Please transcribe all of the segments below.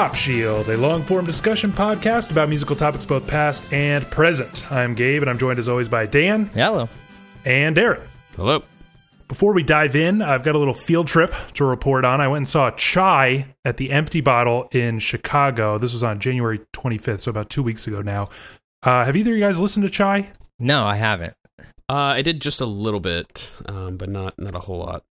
Pop Shield, a long form discussion podcast about musical topics both past and present. I'm Gabe, and I'm joined as always by Dan Hello. and Darren. Hello. Before we dive in, I've got a little field trip to report on. I went and saw Chai at the Empty Bottle in Chicago. This was on January 25th, so about two weeks ago now. Uh, have either of you guys listened to Chai? No, I haven't. Uh, I did just a little bit, um, but not not a whole lot.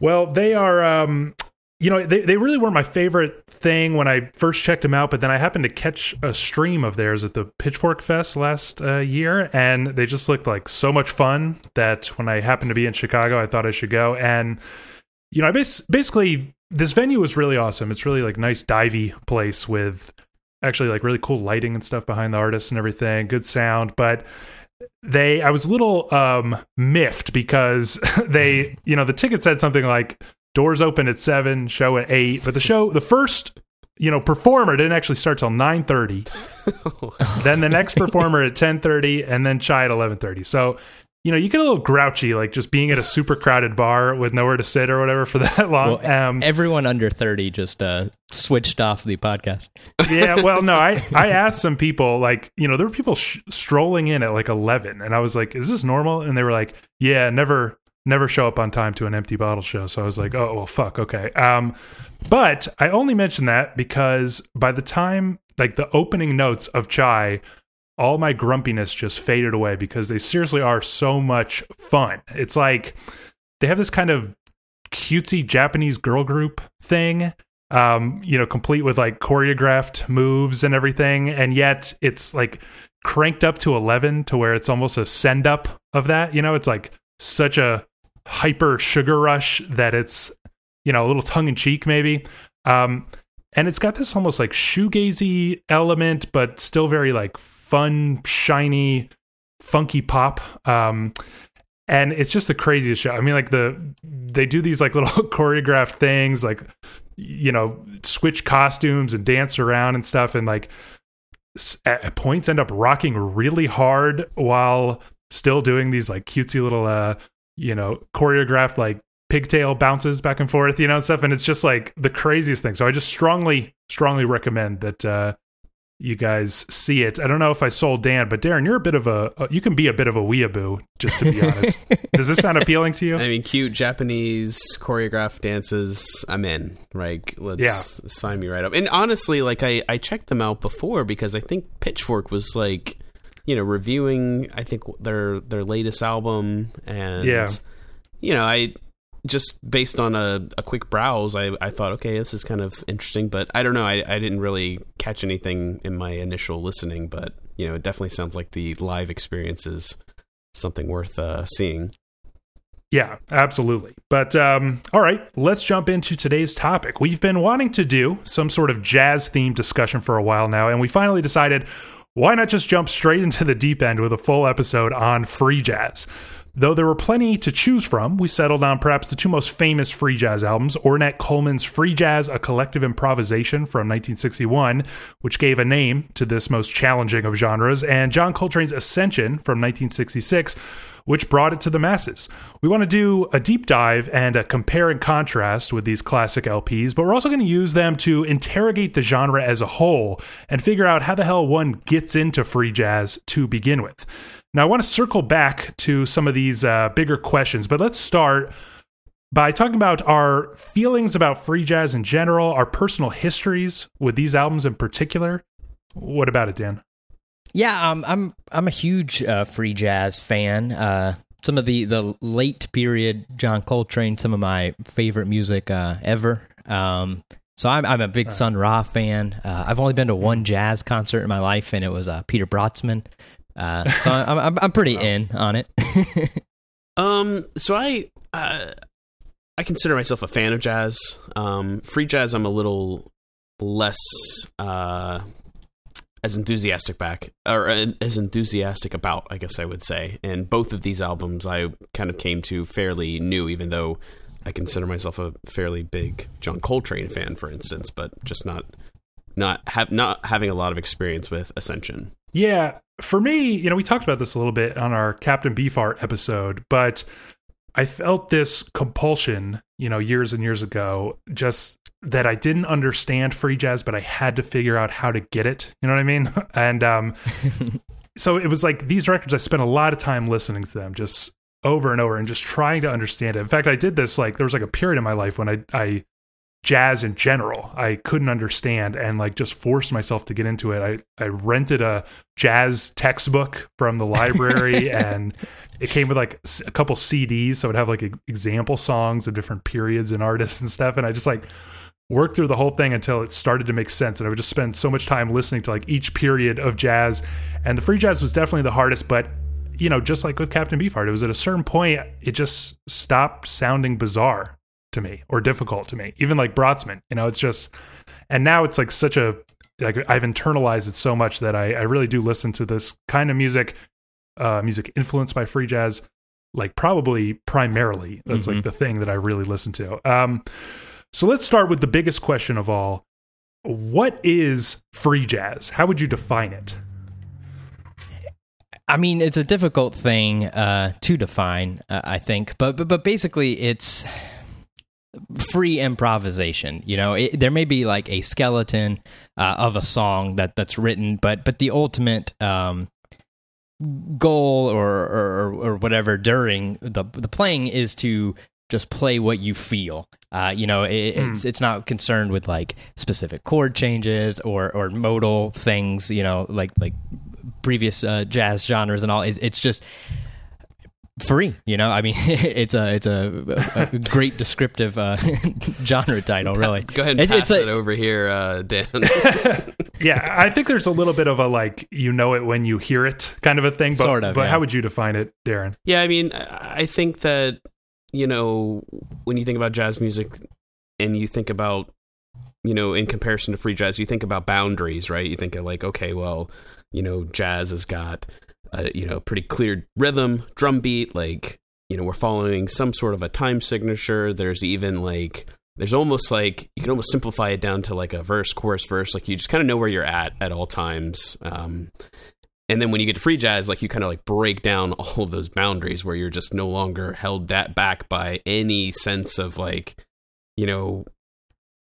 Well, they are, um, you know, they, they really were my favorite thing when I first checked them out, but then I happened to catch a stream of theirs at the Pitchfork Fest last uh, year, and they just looked like so much fun that when I happened to be in Chicago, I thought I should go. And, you know, I bas- basically, this venue was really awesome. It's really like nice divey place with actually like really cool lighting and stuff behind the artists and everything, good sound, but they I was a little um miffed because they you know the ticket said something like doors open at 7 show at 8 but the show the first you know performer didn't actually start till 9:30 then the next performer at 10:30 and then chai at 11:30 so you know you get a little grouchy like just being at a super crowded bar with nowhere to sit or whatever for that long Well, um Everyone under 30 just uh, switched off the podcast. yeah, well, no, I I asked some people like you know there were people sh- strolling in at like eleven, and I was like, "Is this normal?" And they were like, "Yeah, never never show up on time to an empty bottle show." So I was like, "Oh well, fuck, okay." Um, but I only mentioned that because by the time like the opening notes of Chai, all my grumpiness just faded away because they seriously are so much fun. It's like they have this kind of cutesy Japanese girl group thing um, you know, complete with like choreographed moves and everything, and yet it's like cranked up to eleven to where it's almost a send up of that. You know, it's like such a hyper sugar rush that it's you know a little tongue in cheek maybe. Um, and it's got this almost like shoegazy element, but still very like fun, shiny, funky pop. Um, and it's just the craziest show. I mean, like the they do these like little choreographed things, like you know, switch costumes and dance around and stuff, and like at points end up rocking really hard while still doing these like cutesy little uh you know choreographed like pigtail bounces back and forth you know and stuff and it's just like the craziest thing so i just strongly strongly recommend that uh you guys see it. I don't know if I sold Dan, but Darren, you're a bit of a uh, you can be a bit of a weeaboo, just to be honest. Does this sound appealing to you? I mean, cute Japanese choreographed dances. I'm in. Like, let's Yeah. sign me right up. And honestly, like I I checked them out before because I think Pitchfork was like, you know, reviewing. I think their their latest album and Yeah. you know I. Just based on a, a quick browse, I, I thought, okay, this is kind of interesting, but I don't know. I, I didn't really catch anything in my initial listening, but you know, it definitely sounds like the live experience is something worth uh, seeing. Yeah, absolutely. But um, all right, let's jump into today's topic. We've been wanting to do some sort of jazz themed discussion for a while now, and we finally decided why not just jump straight into the deep end with a full episode on free jazz. Though there were plenty to choose from, we settled on perhaps the two most famous free jazz albums Ornette Coleman's Free Jazz, a collective improvisation from 1961, which gave a name to this most challenging of genres, and John Coltrane's Ascension from 1966, which brought it to the masses. We want to do a deep dive and a compare and contrast with these classic LPs, but we're also going to use them to interrogate the genre as a whole and figure out how the hell one gets into free jazz to begin with. Now, I want to circle back to some of these uh, bigger questions, but let's start by talking about our feelings about free jazz in general, our personal histories with these albums in particular. What about it, Dan? Yeah, um, I'm I'm a huge uh, free jazz fan. Uh, some of the the late period John Coltrane, some of my favorite music uh, ever. Um, so I'm I'm a big Sun Ra fan. Uh, I've only been to one jazz concert in my life, and it was uh, Peter Brötzmann. Uh, so I'm, I'm I'm pretty in on it. Um, so I uh, I consider myself a fan of jazz. Um, free jazz, I'm a little less uh, as enthusiastic back or uh, as enthusiastic about, I guess I would say. And both of these albums, I kind of came to fairly new, even though I consider myself a fairly big John Coltrane fan, for instance, but just not not have not having a lot of experience with Ascension. Yeah, for me, you know, we talked about this a little bit on our Captain Beefheart episode, but I felt this compulsion, you know, years and years ago, just that I didn't understand free jazz, but I had to figure out how to get it. You know what I mean? And um, so it was like these records, I spent a lot of time listening to them just over and over and just trying to understand it. In fact, I did this like there was like a period in my life when I, I jazz in general I couldn't understand and like just forced myself to get into it. I, I rented a jazz textbook from the library and it came with like a couple CDs. So it would have like example songs of different periods and artists and stuff. And I just like worked through the whole thing until it started to make sense. And I would just spend so much time listening to like each period of jazz. And the free jazz was definitely the hardest, but you know, just like with Captain Beefheart, it was at a certain point, it just stopped sounding bizarre to me or difficult to me. Even like Brötzmann, you know, it's just, and now it's like such a, like I've internalized it so much that I, I really do listen to this kind of music, uh, music influenced by free jazz, like probably primarily. That's mm-hmm. like the thing that I really listen to. Um, so let's start with the biggest question of all. What is free jazz? How would you define it? I mean, it's a difficult thing uh, to define, uh, I think, but, but but basically, it's free improvisation. You know, it, there may be like a skeleton uh, of a song that that's written, but but the ultimate um, goal or, or or whatever during the the playing is to just play what you feel. Uh, you know, it, mm. it's it's not concerned with like specific chord changes or or modal things. You know, like like previous uh, jazz genres and all. It, it's just free you know? I mean it's a it's a, a great descriptive uh, genre title really. Go ahead and it, pass it a, over here uh, dan. Yeah i think there's a little bit of a like you know it when you hear it kind of a thing but, sort of, but yeah. how would you define it darren? Yeah i mean i think that you know when you think about jazz music and you think about you know in comparison to free jazz you think about boundaries right? You think of like okay well you know jazz has got a you know pretty clear rhythm, drum beat. Like you know we're following some sort of a time signature. There's even like there's almost like you can almost simplify it down to like a verse, chorus, verse. Like you just kind of know where you're at at all times. Um, and then when you get to free jazz, like you kind of like break down all of those boundaries where you're just no longer held that back by any sense of like, you know,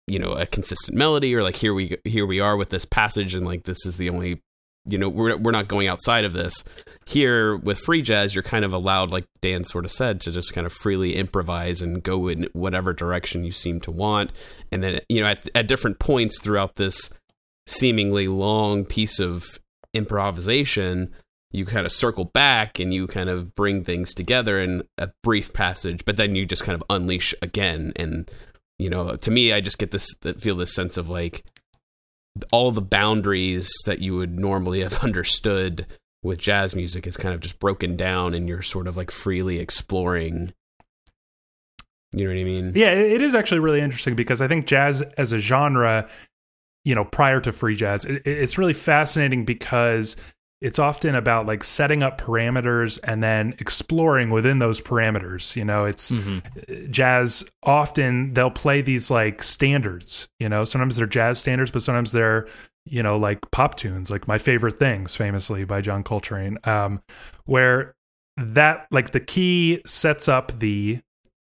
you know, a consistent melody or like here we here we are with this passage and like this is the only you know we're we're not going outside of this. Here with free jazz you're kind of allowed like dan sort of said to just kind of freely improvise and go in whatever direction you seem to want. And then you know at, at different points throughout this seemingly long piece of improvisation you kind of circle back and you kind of bring things together in a brief passage but then you just kind of unleash again. And you know to me i just get this feel this sense of like all the boundaries that you would normally have understood with jazz music is kind of just broken down and you're sort of like freely exploring. You know what i mean? Yeah it is actually really interesting because i think jazz as a genre you know prior to free jazz it's really fascinating because it's often about like setting up parameters and then exploring within those parameters you know it's mm-hmm. jazz often they'll play these like standards you know sometimes they're jazz standards but sometimes they're you know like pop tunes like my favorite things famously by john coltrane um where that like the key sets up the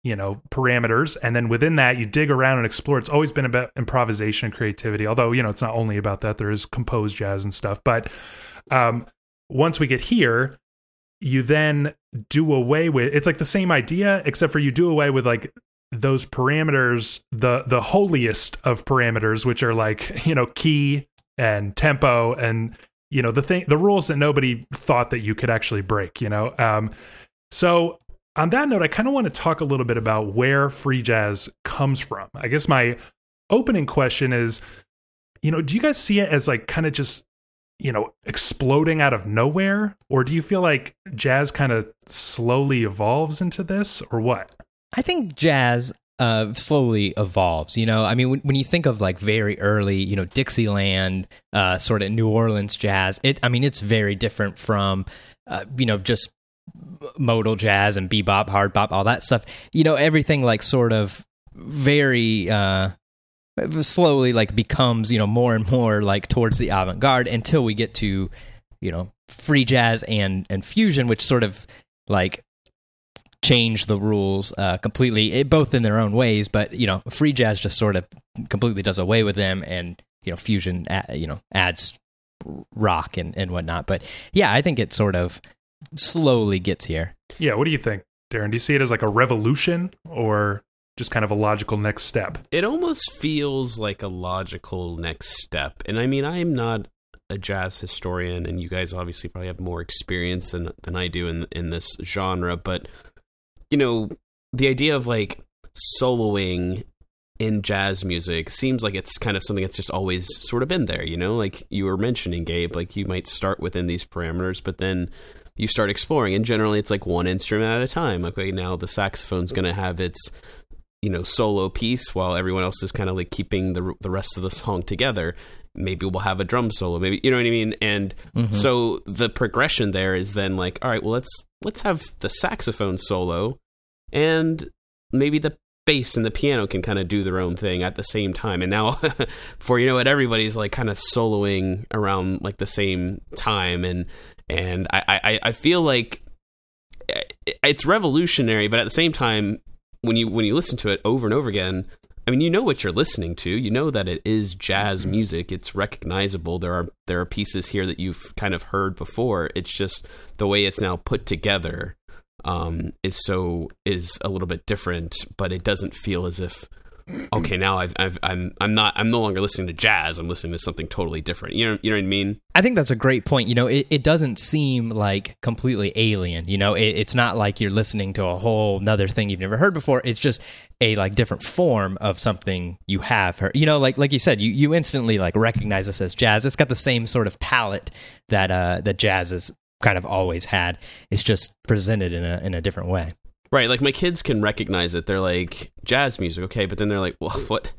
you know parameters. And then within that you dig around and explore. It's always been about improvisation and creativity although you know it's not only about that. There is composed jazz and stuff. But um, once we get here, you then do away with it's like the same idea, except for you do away with like those parameters, the the holiest of parameters, which are like, you know, key and tempo and you know the thing the rules that nobody thought that you could actually break, you know. Um, so on that note, I kind of want to talk a little bit about where free jazz comes from. I guess my opening question is, you know, do you guys see it as like kind of just you know, exploding out of nowhere? Or do you feel like jazz kind of slowly evolves into this or what? I think jazz uh, slowly evolves. You know, I mean, when, when, you think of like very early, you know, Dixieland, uh, sort of New Orleans jazz, it, I mean, it's very different from, uh, you know, just modal jazz and bebop, hard bop, all that stuff. You know, everything like sort of very, uh, slowly like becomes you know more and more like towards the avant-garde until we get to you know free jazz and and fusion which sort of like change the rules uh, completely, it, both in their own ways. But you know, free jazz just sort of completely does away with them, and you know, fusion you know adds rock and and whatnot. But yeah, I think it sort of slowly gets here. Yeah, what do you think, Darren? Do you see it as like a revolution or just kind of a logical next step? It almost feels like a logical next step. And I mean, I'm not a jazz historian, and you guys obviously probably have more experience than than I do in in this genre. But you know, the idea of like soloing in jazz music seems like it's kind of something that's just always sort of been there. You know, like you were mentioning, Gabe, like you might start within these parameters, but then you start exploring and generally it's like one instrument at a time. Like okay, now the saxophone's going to have its you know solo piece while everyone else is kind of like keeping the the rest of the song together. Maybe we'll have a drum solo maybe you know what i mean? And mm-hmm. so the progression there is then like all right well let's let's have the saxophone solo and maybe the bass and the piano can kind of do their own thing at the same time. And now before you know it everybody's like kind of soloing around like the same time and and i i, I feel like eh, it's revolutionary but at the same time when you when you listen to it over and over again I mean, you know what you're listening to. You know that it is jazz mm-hmm. music. It's recognizable. There are there are pieces here that you've kind of heard before. It's just the way it's now put together um, is so is a little bit different, but it doesn't feel as if okay, now I've, I've, I'm I'm not I'm no longer listening to jazz. I'm listening to something totally different. You know you know what I mean? I think that's a great point. You know, it, it doesn't seem like completely alien. You know, it, it's not like you're listening to a whole another thing you've never heard before. It's just a like different form of something you have heard. You know, like like you said, you you instantly like recognize this as jazz. It's got the same sort of palette that uh that jazz has kind of always had. It's just presented in a in a different way. Right, like my kids can recognize it. They're like jazz music, okay, but then they're like, well, what?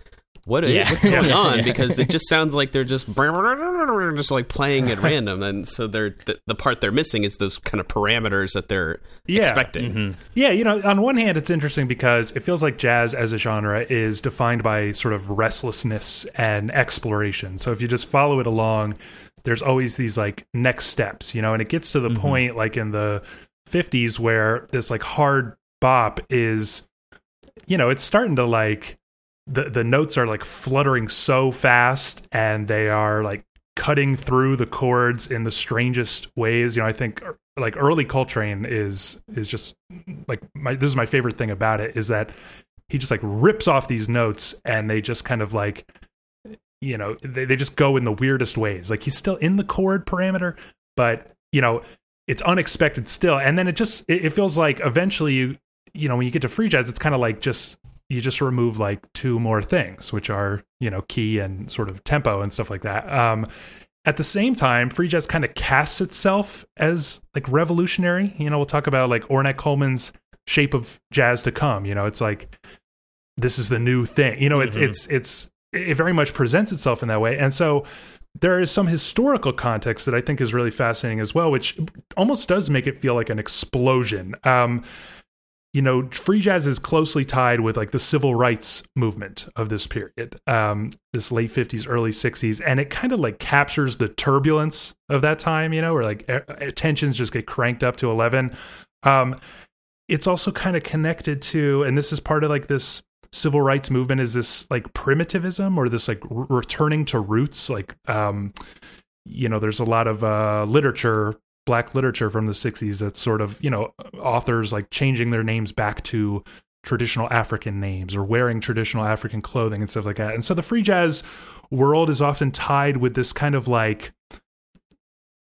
What is, yeah. what's going on? Because it just sounds like they're just just like playing at random, and so they're the, the part they're missing is those kind of parameters that they're yeah. expecting. Mm-hmm. Yeah, you know, on one hand, it's interesting because it feels like jazz as a genre is defined by sort of restlessness and exploration. So if you just follow it along, there's always these like next steps, you know, and it gets to the mm-hmm. point like in the 50s where this like hard bop is you know it's starting to like the the notes are like fluttering so fast and they are like cutting through the chords in the strangest ways. You know i think like early coltrane is is just like my this is my favorite thing about it is that he just like rips off these notes and they just kind of like you know they, they just go in the weirdest ways. Like he's still in the chord parameter but you know it's unexpected still. And then it just it, it feels like eventually you you know when you get to free jazz it's kind of like just you just remove like two more things which are you know key and sort of tempo and stuff like that um at the same time free jazz kind of casts itself as like revolutionary you know we'll talk about like ornette coleman's shape of jazz to come you know it's like this is the new thing you know it's mm-hmm. it's it's it very much presents itself in that way and so there is some historical context that I think is really fascinating as well, which almost does make it feel like an explosion. Um, you know, free jazz is closely tied with like the civil rights movement of this period, um, this late 50s, early 60s. And it kind of like captures the turbulence of that time, you know, where like tensions just get cranked up to 11. Um, it's also kind of connected to, and this is part of like this civil rights movement, is this like primitivism or this like r- returning to roots. Like, um, you know, there's a lot of uh, literature black literature from the 60s that's sort of you know authors like changing their names back to traditional african names or wearing traditional african clothing and stuff like that. And so the free jazz world is often tied with this kind of like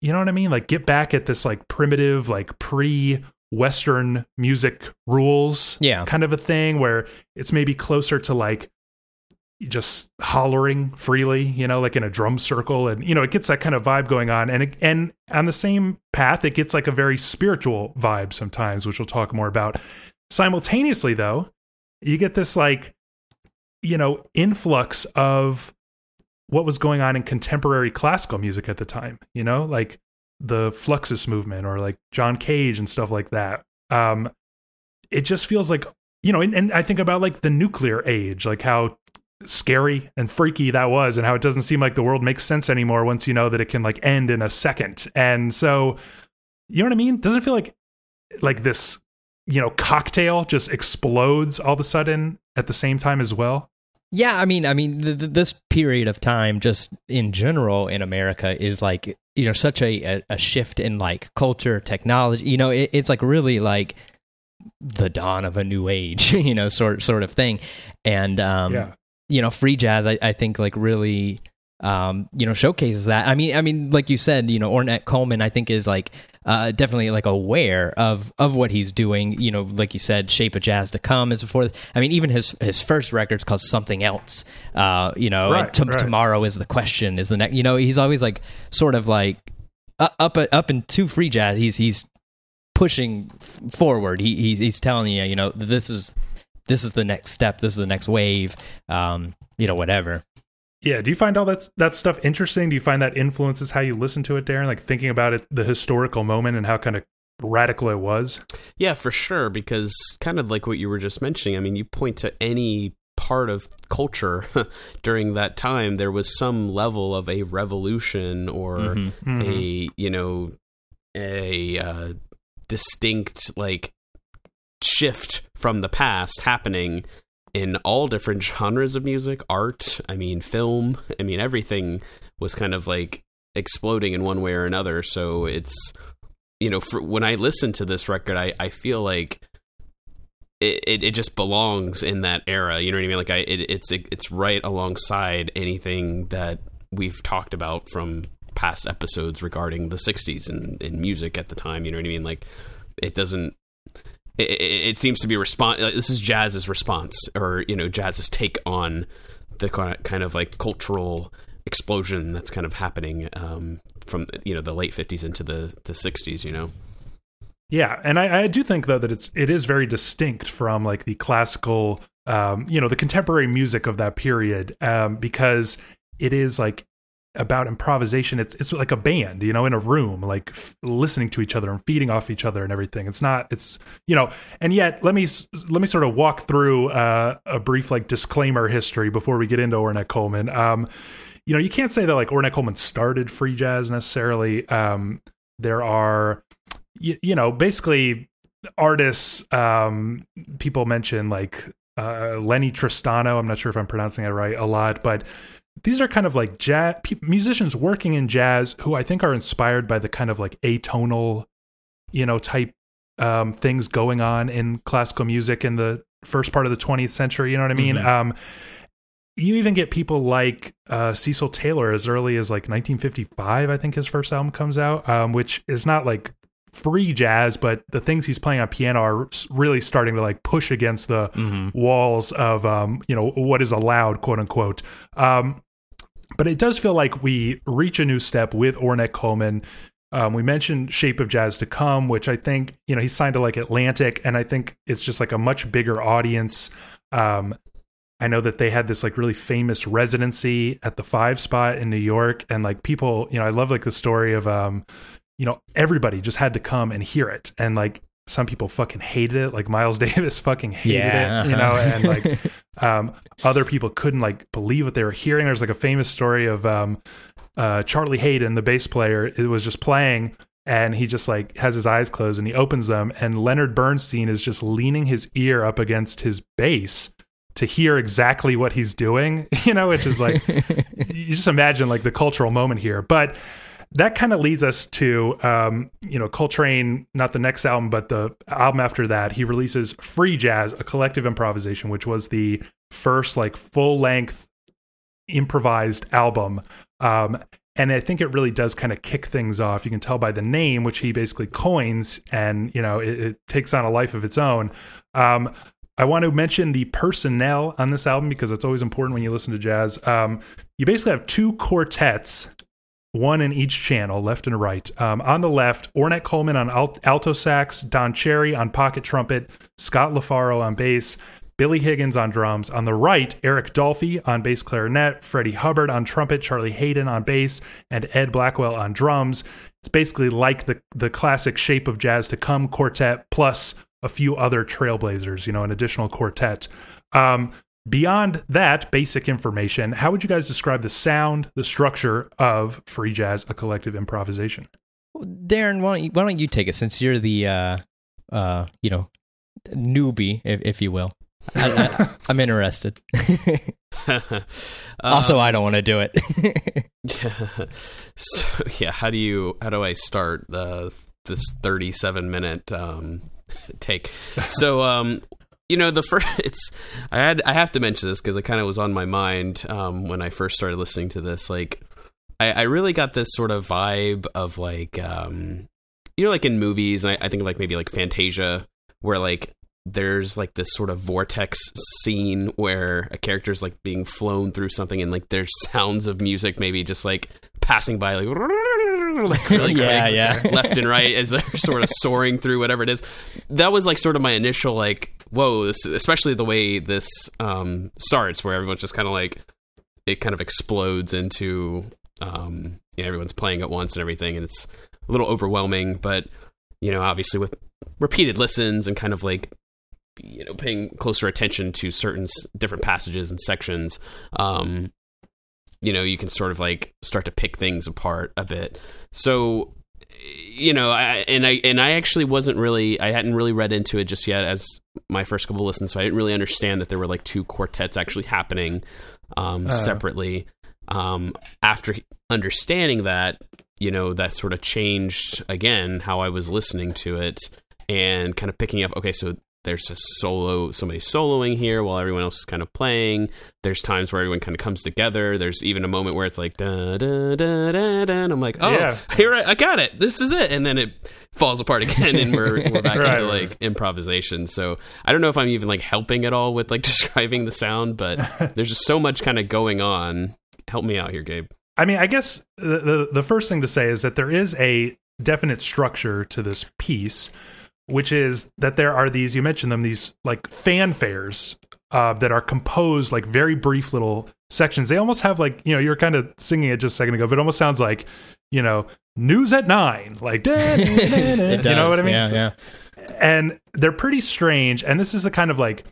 you know what i mean? Like get back at this like primitive like pre western music rules yeah. kind of a thing where it's maybe closer to like just hollering freely, you know, like in a drum circle, and you know, it gets that kind of vibe going on, and and on the same path, it gets like a very spiritual vibe sometimes, which we'll talk more about. Simultaneously, though, you get this like, you know, influx of what was going on in contemporary classical music at the time, you know, like the Fluxus movement or like John Cage and stuff like that. Um, it just feels like you know, and, and, I think about like the nuclear age, like how scary and freaky that was and how it doesn't seem like the world makes sense anymore once you know that it can like end in a second and so you know what i mean doesn't feel like like this you know, cocktail just explodes all of a sudden at the same time as well? Yeah, I mean, I mean, th- th- this period of time, just in general in America, is like you know such a a, a shift in like culture, technology. You know, it, it's like really like the dawn of a new age. You know, sort sort of thing, and um, Yeah. You know, free jazz. I, I think like really um, you know showcases that. I mean, I mean, like you said, you know, Ornette Coleman, I think is like uh, definitely like aware of of what he's doing. You know, like you said, Shape of Jazz to Come is before. I mean, even his his first record's called Something Else. Uh, you know, Right, Tom- right. tomorrow is the question. Is the next? You know, he's always like sort of like uh, up up into free jazz. He's he's pushing f- forward. He he's, he's telling you, you know, this is this is the next step. This is the next wave. Um, you know, whatever. Yeah. Do you find all that that stuff interesting? Do you find that influences how you listen to it, Darren? Like thinking about it, the historical moment and how kind of radical it was. Yeah, for sure. Because kind of like what you were just mentioning, I mean, you point to any part of culture during that time, there was some level of a revolution or Mhm. Mhm. a, you know, a uh, distinct like shift from the past happening in all different genres of music, art, I mean, film. I mean, everything was kind of like exploding in one way or another. So it's, you know, for, when I listen to this record, I, I feel like it, it, it just belongs in that era. You know what I mean? Like I, it, it's it's right alongside anything that we've talked about from past episodes regarding the '60s and, and music at the time. You know what I mean? Like it doesn't. It, it, seems to be response. Like, this is jazz's response, or you know, jazz's take on the kind of- like cultural explosion that's kind of happening um, from you know the late '50s into the the '60s. You know. Yeah, and I, I do think though that it's it is very distinct from like the classical, um, you know, the contemporary music of that period, um, because it is like about improvisation. It's it's like a band, you know, in a room, like f- listening to each other and feeding off each other and everything. It's not, it's you know, and yet let me let me sort of walk through uh, a brief like disclaimer history before we get into Ornette Coleman. Um, you know, you can't say that like Ornette Coleman started free jazz necessarily. Um, there are you, you know basically artists um people mention like uh lennie tristano i'm not sure if i'm pronouncing it right a lot but these are kind of like jazz musicians working in jazz who i think are inspired by the kind of like atonal you know type um things going on in classical music in the first part of the 20th century you know what i mean Mhm. um you even get people like uh, Cecil Taylor as early as like 1955. I think his first album comes out, um, which is not like free jazz, but the things he's playing on piano are really starting to like push against the Mhm. walls of um, you know what is allowed, quote unquote. Um, but it does feel like we reach a new step with Ornette Coleman. Um, we mentioned Shape of Jazz to Come, which I think you know he signed to like Atlantic, and I think it's just like a much bigger audience. Um, I know that they had this like really famous residency at the Five Spot in New York, and like people, you know, I love like the story of um, you know, everybody just had to come and hear it, and like some people fucking hated it, like Miles Davis fucking hated Yeah, it, you know, and like um, other people couldn't like believe what they were hearing. There's like a famous story of um, uh, Charlie Haden, the bass player, it was just playing and he just like has his eyes closed and he opens them and Leonard Bernstein is just leaning his ear up against his bass to hear exactly what he's doing, you know, which is like you just imagine like the cultural moment here. But that kind of leads us to um, you know Coltrane, not the next album, but the album after that. He releases Free Jazz, a collective improvisation, which was the first like full length improvised album. Um, and I think it really does kind of kick things off. You can tell by the name, which he basically coins, and you know it, it takes on a life of its own. Um, I want to mention the personnel on this album because it's always important when you listen to jazz. Um, you basically have two quartets, one in each channel, left and right. Um, on the left, Ornette Coleman on alto sax, Don Cherry on pocket trumpet, Scott LaFaro on bass, Billy Higgins on drums. On the right, Eric Dolphy on bass clarinet, Freddie Hubbard on trumpet, Charlie Haden on bass, and Ed Blackwell on drums. It's basically like the the classic Shape of Jazz to Come quartet plus a few other trailblazers, you know, an additional quartet. Um, beyond that basic information, how would you guys describe the sound, the structure of free jazz, a collective improvisation? Darren, why don't you, why don't you take it since you're the uh, uh, you know newbie, if, if you will. I, am interested. also, I don't want to do it. yeah. So yeah, how do you how do I start the this 37 minute um, take? So um, you know the first it's I had I have to mention this because it kind of was on my mind um, when I first started listening to this. Like I, I really got this sort of vibe of like um, you know like in movies. I, I think of like maybe like Fantasia where like there's like this sort of vortex scene where a character's like being flown through something and like there's sounds of music maybe just like passing by like, like, like yeah, like, yeah. left and right as they're sort of soaring through whatever it is that was like sort of my initial like whoa this, especially the way this um starts where everyone's just kind of like it kind of explodes into um you know, everyone's playing at once and everything and it's a little overwhelming but you know obviously with repeated listens and kind of like you know paying closer attention to certain different passages and sections um you know you can sort of like start to pick things apart a bit. So you know I, and i and i actually wasn't really i hadn't really read into it just yet as my first couple listens so i didn't really understand that there were like two quartets actually happening um Uh. separately. Um after understanding that you know that sort of changed again how i was listening to it and kind of picking up okay so there's a solo somebody soloing here while everyone else is kind of playing. There's times where everyone kind of comes together. There's even a moment where it's like da da da da, da and i'm like oh Yeah. here I, I got it. This is it. And then it falls apart again and we're, we're back Right, into like improvisation. So i don't know if i'm even like helping at all with like describing the sound but there's just so much kind of going on. Help me out here gabe. I mean, I guess the, the the first thing to say is that there is a definite structure to this piece, which is that there are these you mentioned them these like fanfares uh, that are composed like very brief little sections. They almost have like you know you're kind of singing it just a second ago, but it almost sounds like you know news at nine, like da, da, da, you know what I mean? Yeah, yeah. and they're pretty strange. And this is the kind of like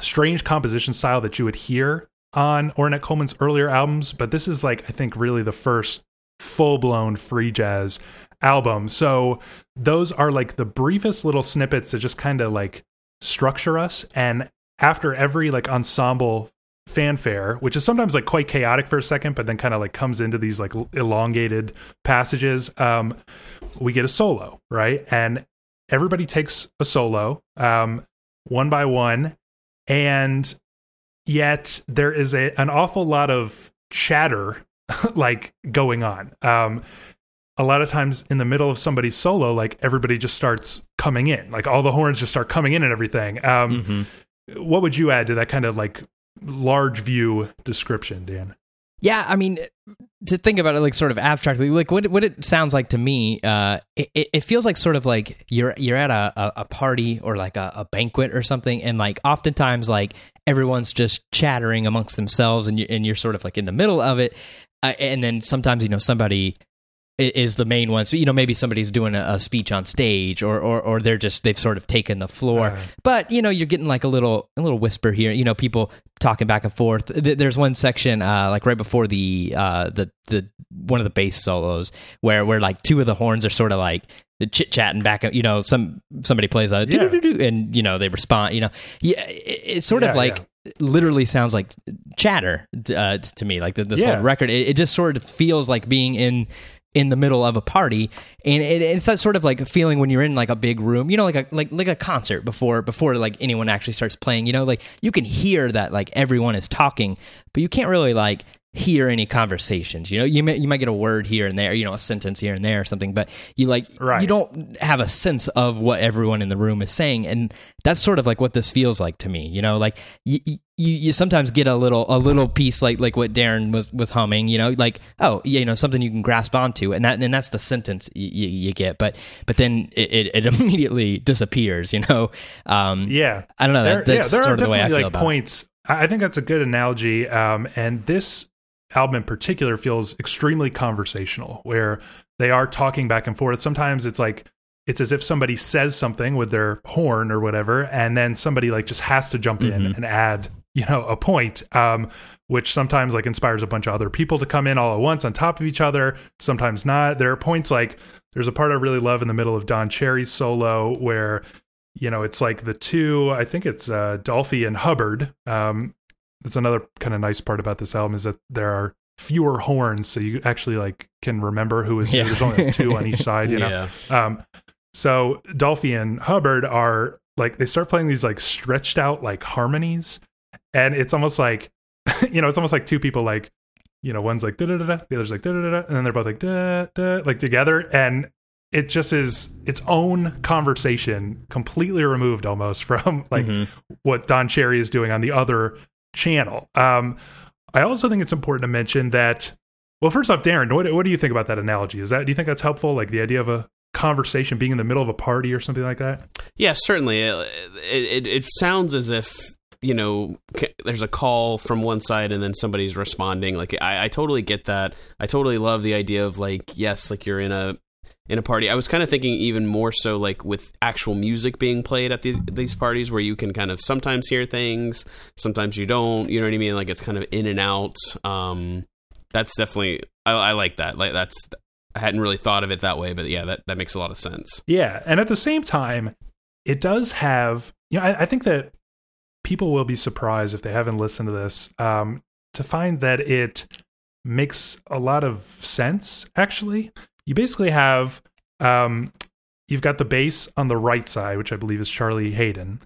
strange composition style that you would hear on Ornette Coleman's earlier albums, but this is like I think really the first full blown free jazz album. So those are like the briefest little snippets that just kind of like structure us. And after every like ensemble fanfare, which is sometimes like quite chaotic for a second, but then kind of like comes into these like elongated passages, um, we get a solo, right? And everybody takes a solo, um, one by one, and yet there is a an awful lot of chatter like going on. Um, a lot of times in the middle of somebody's solo, like everybody just starts coming in, like all the horns just start coming in and everything. Um, Mhm. What would you add to that kind of like large view description, Dan? Yeah, I mean, to think about it like sort of abstractly, like what what it sounds like to me, uh, it, it feels like sort of like you're you're at a, a, party or like a, a banquet or something, and like oftentimes like everyone's just chattering amongst themselves, and you and you're sort of like in the middle of it, uh, and then sometimes you know somebody is the main one. So you know maybe somebody's doing a, a speech on stage, or, or or they're just they've sort of taken the floor. Uh. but you know you're getting like a little a little whisper here. You know people talking back and forth. There's one section uh, like right before the uh, the the one of the bass solos where where like two of the horns are sort of like chit chatting back. You know some somebody plays a Yeah. and you know they respond. You know yeah it, it sort Yeah, of like. Literally sounds like chatter uh, to me. Like the, this Yeah. whole record, it, it just sort of feels like being in in the middle of a party and it, it's that sort of like feeling when you're in like a big room you know like a like like a concert before before like anyone actually starts playing you know like you can hear that like everyone is talking but you can't really like hear any conversations you know you may, you might get a word here and there you know a sentence here and there or something but you like Right. you don't have a sense of what everyone in the room is saying and that's sort of like what this feels like to me you know like you, you you sometimes get a little a little piece like like what Darren was was humming you know like oh you know something you can grasp onto and that and that's the sentence you, you, you get but but then it, it, it immediately disappears you know um Yeah. I don't know there, that, that's yeah, there sort are of the way I feel like about points. I I think that's a good analogy. Um, and this album in particular feels extremely conversational, where they are talking back and forth. Sometimes it's like it's as if somebody says something with their horn or whatever, and then somebody like just has to jump in Mhm. and add you know a point um which sometimes like inspires a bunch of other people to come in all at once on top of each other sometimes not there are points like there's a part i really love in the middle of don cherry's solo where you know, it's like the two. I think it's uh, Dolphy and Hubbard. Um, that's another kind of nice part about this album is that there are fewer horns, so you actually like can remember who is. Yeah. There's only like two on each side. You know. yeah. Um, so Dolphy and Hubbard are like they start playing these like stretched out like harmonies, and it's almost like you know it's almost like two people like you know one's like da da da the other's like da da da and then they're both like da da like together, and it just is its own conversation, completely removed almost from like Mhm. what Don Cherry is doing on the other channel. Um, I also think it's important to mention that. Well, first off, Darren, what, what do you think about that analogy? Is that do you think that's helpful? Like the idea of a conversation being in the middle of a party or something like that? Yeah, certainly. It, it, it sounds as if you know there's a call from one side and then somebody's responding. Like I, I totally get that. I totally love the idea of like yes, like you're in a in a party. I was kind of thinking even more so like with actual music being played at these these parties where you can kind of sometimes hear things, sometimes you don't. You know what I mean? Like it's kind of in and out. Um, that's definitely I, I like that. Like that's I hadn't really thought of it that way, but yeah, that that makes a lot of sense. Yeah, and at the same time, it does have. You know, I, I think that people will be surprised if they haven't listened to this um, to find that it makes a lot of sense. Actually, you basically have um, you've got the bass on the right side, which I believe is Charlie Haden,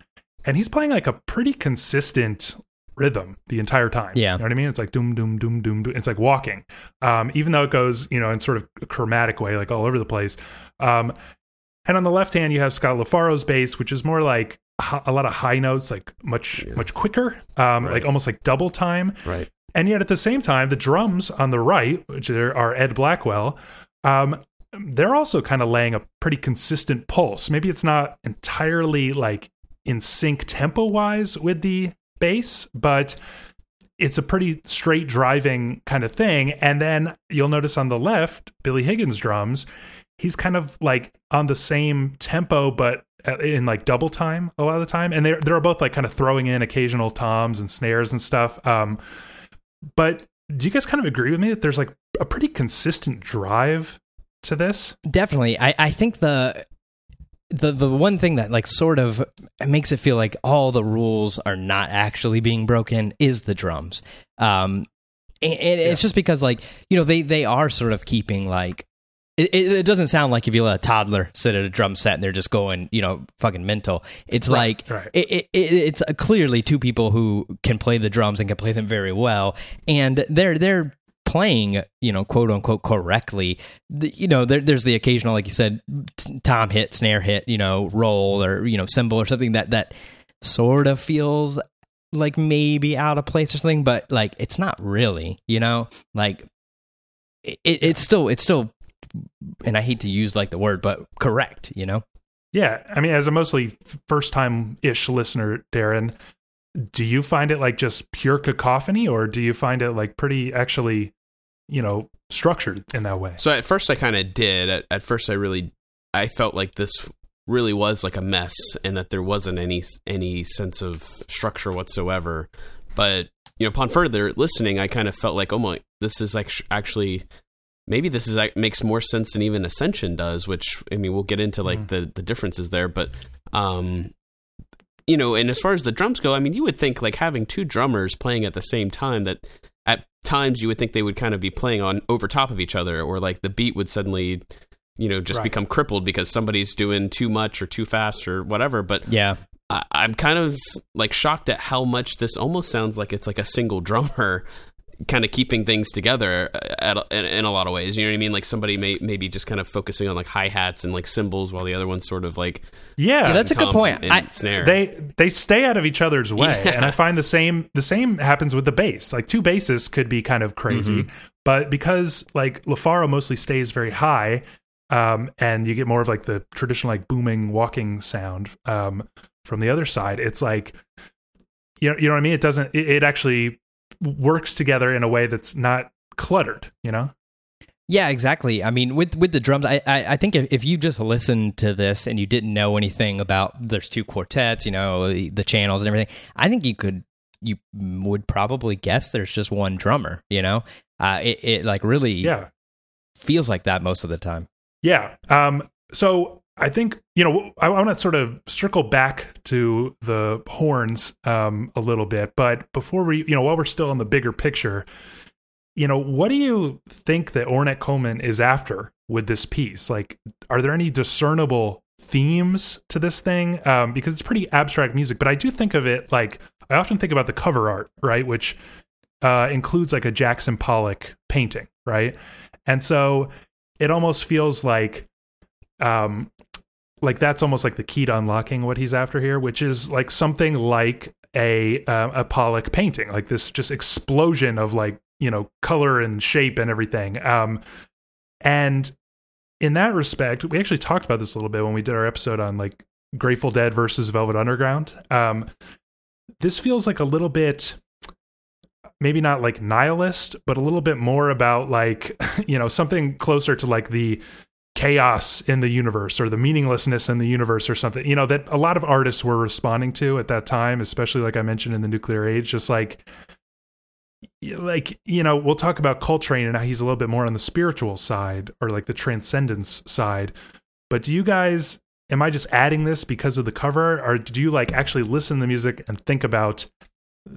and he's playing like a pretty consistent rhythm the entire time. Yeah. you know what I mean. It's like doom doom doom doom. doom. It's like walking, um, even though it goes you know in sort of a chromatic way, like all over the place. Um, and on the left hand, you have Scott LaFaro's bass, which is more like a lot of high notes, like much Yeah. much quicker, um, Right. like almost like double time. Right. And yet at the same time, the drums on the right, which are are Ed Blackwell, um, they're also kind of laying a pretty consistent pulse. Maybe it's not entirely like in sync tempo wise with the bass, but it's a pretty straight driving kind of thing. And then you'll notice on the left, Billy Higgins drums, he's kind of like on the same tempo, but uh, in like double time a lot of the time. And they're they're both like kind of throwing in occasional toms and snares and stuff. Um, but do you guys kind of agree with me that there's like a pretty consistent drive to this? Definitely. I, I think the the the one thing that like sort of makes it feel like all the rules are not actually being broken is the drums. Um and, and it's just because like, you know, they they are sort of keeping like it, it doesn't sound like if you let a toddler sit at a drum set and they're just going, you know, fucking mental. It's like right. It, it, it's clearly two people who can play the drums and can play them very well, and they're they're playing, you know, quote unquote correctly. The, you know, there, there's the occasional, like you said, tom hit, snare hit, you know, roll or you know, cymbal or something that that sort of feels like maybe out of place or something, but like it's not really, you know, like it, it's still it's still, and I hate to use like the word, but correct, you know. Yeah, I mean, as a mostly first time ish listener, Darren, do you find it like just pure cacophony, or do you find it like pretty actually, you know, structured in that way? So at first I kind of did. At, at first I really I felt like this really was like a mess and that there wasn't any any sense of structure whatsoever. But you know, upon further listening, I kind of felt like, oh my, this is like actually maybe this is like, makes more sense than even Ascension does. Which I mean, we'll get into like Mhm. the the differences there, but um, you know, and as far as the drums go, I mean, you would think like having two drummers playing at the same time that at times you would think they would kind of be playing on over top of each other or like the beat would suddenly you know just Right. become crippled because somebody's doing too much or too fast or whatever. But Yeah, I, i'm kind of like shocked at how much this almost sounds like it's like a single drummer kind of keeping things together uh, at, in, in a lot of ways you know what i mean like somebody may maybe just kind of focusing on like hi-hats and like cymbals while the other one's sort of like Yeah, Yeah, that's a good point. I- snare they they stay out of each other's way, Yeah. and I find the same the same happens with the bass. Like two basses could be kind of crazy, but because like LaFaro mostly stays very high, um, and you get more of like the traditional like booming walking sound um, from the other side. It's like you know you know what I mean. It doesn't. It, it actually works together in a way that's not cluttered. You know. Yeah, exactly. I mean, with with the drums, I I, I think if, if you just listened to this and you didn't know anything about there's two quartets, you know, the, the channels and everything, I think you could you would probably guess there's just one drummer. You know, uh, it it like really Yeah. feels like that most of the time. Yeah. Um, so I think you know I want to sort of circle back to the horns um, a little bit, but before we, you know, while we're still on the bigger picture, you know, what do you think that Ornette Coleman is after with this piece? Like, are there any discernible themes to this thing? Um, because it's pretty abstract music, but I do think of it like I often think about the cover art, right, which uh, includes like a Jackson Pollock painting, right, and so it almost feels like um like that's almost like the key to unlocking what he's after here which is like something like a uh, a pollock painting like this just explosion of like you know color and shape and everything. Um and in that respect we actually talked about this a little bit when we did our episode on like grateful dead versus velvet underground. Um this feels like a little bit maybe not like nihilist, but a little bit more about like, you know, something closer to like the chaos in the universe or the meaninglessness in the universe or something, you know, that a lot of artists were responding to at that time, especially like I mentioned in the nuclear age, just like, like, you know, we'll talk about Coltrane and how he's a little bit more on the spiritual side or like the transcendence side. But do you guys, am I just adding this because of the cover or do you like actually listen to the music and think about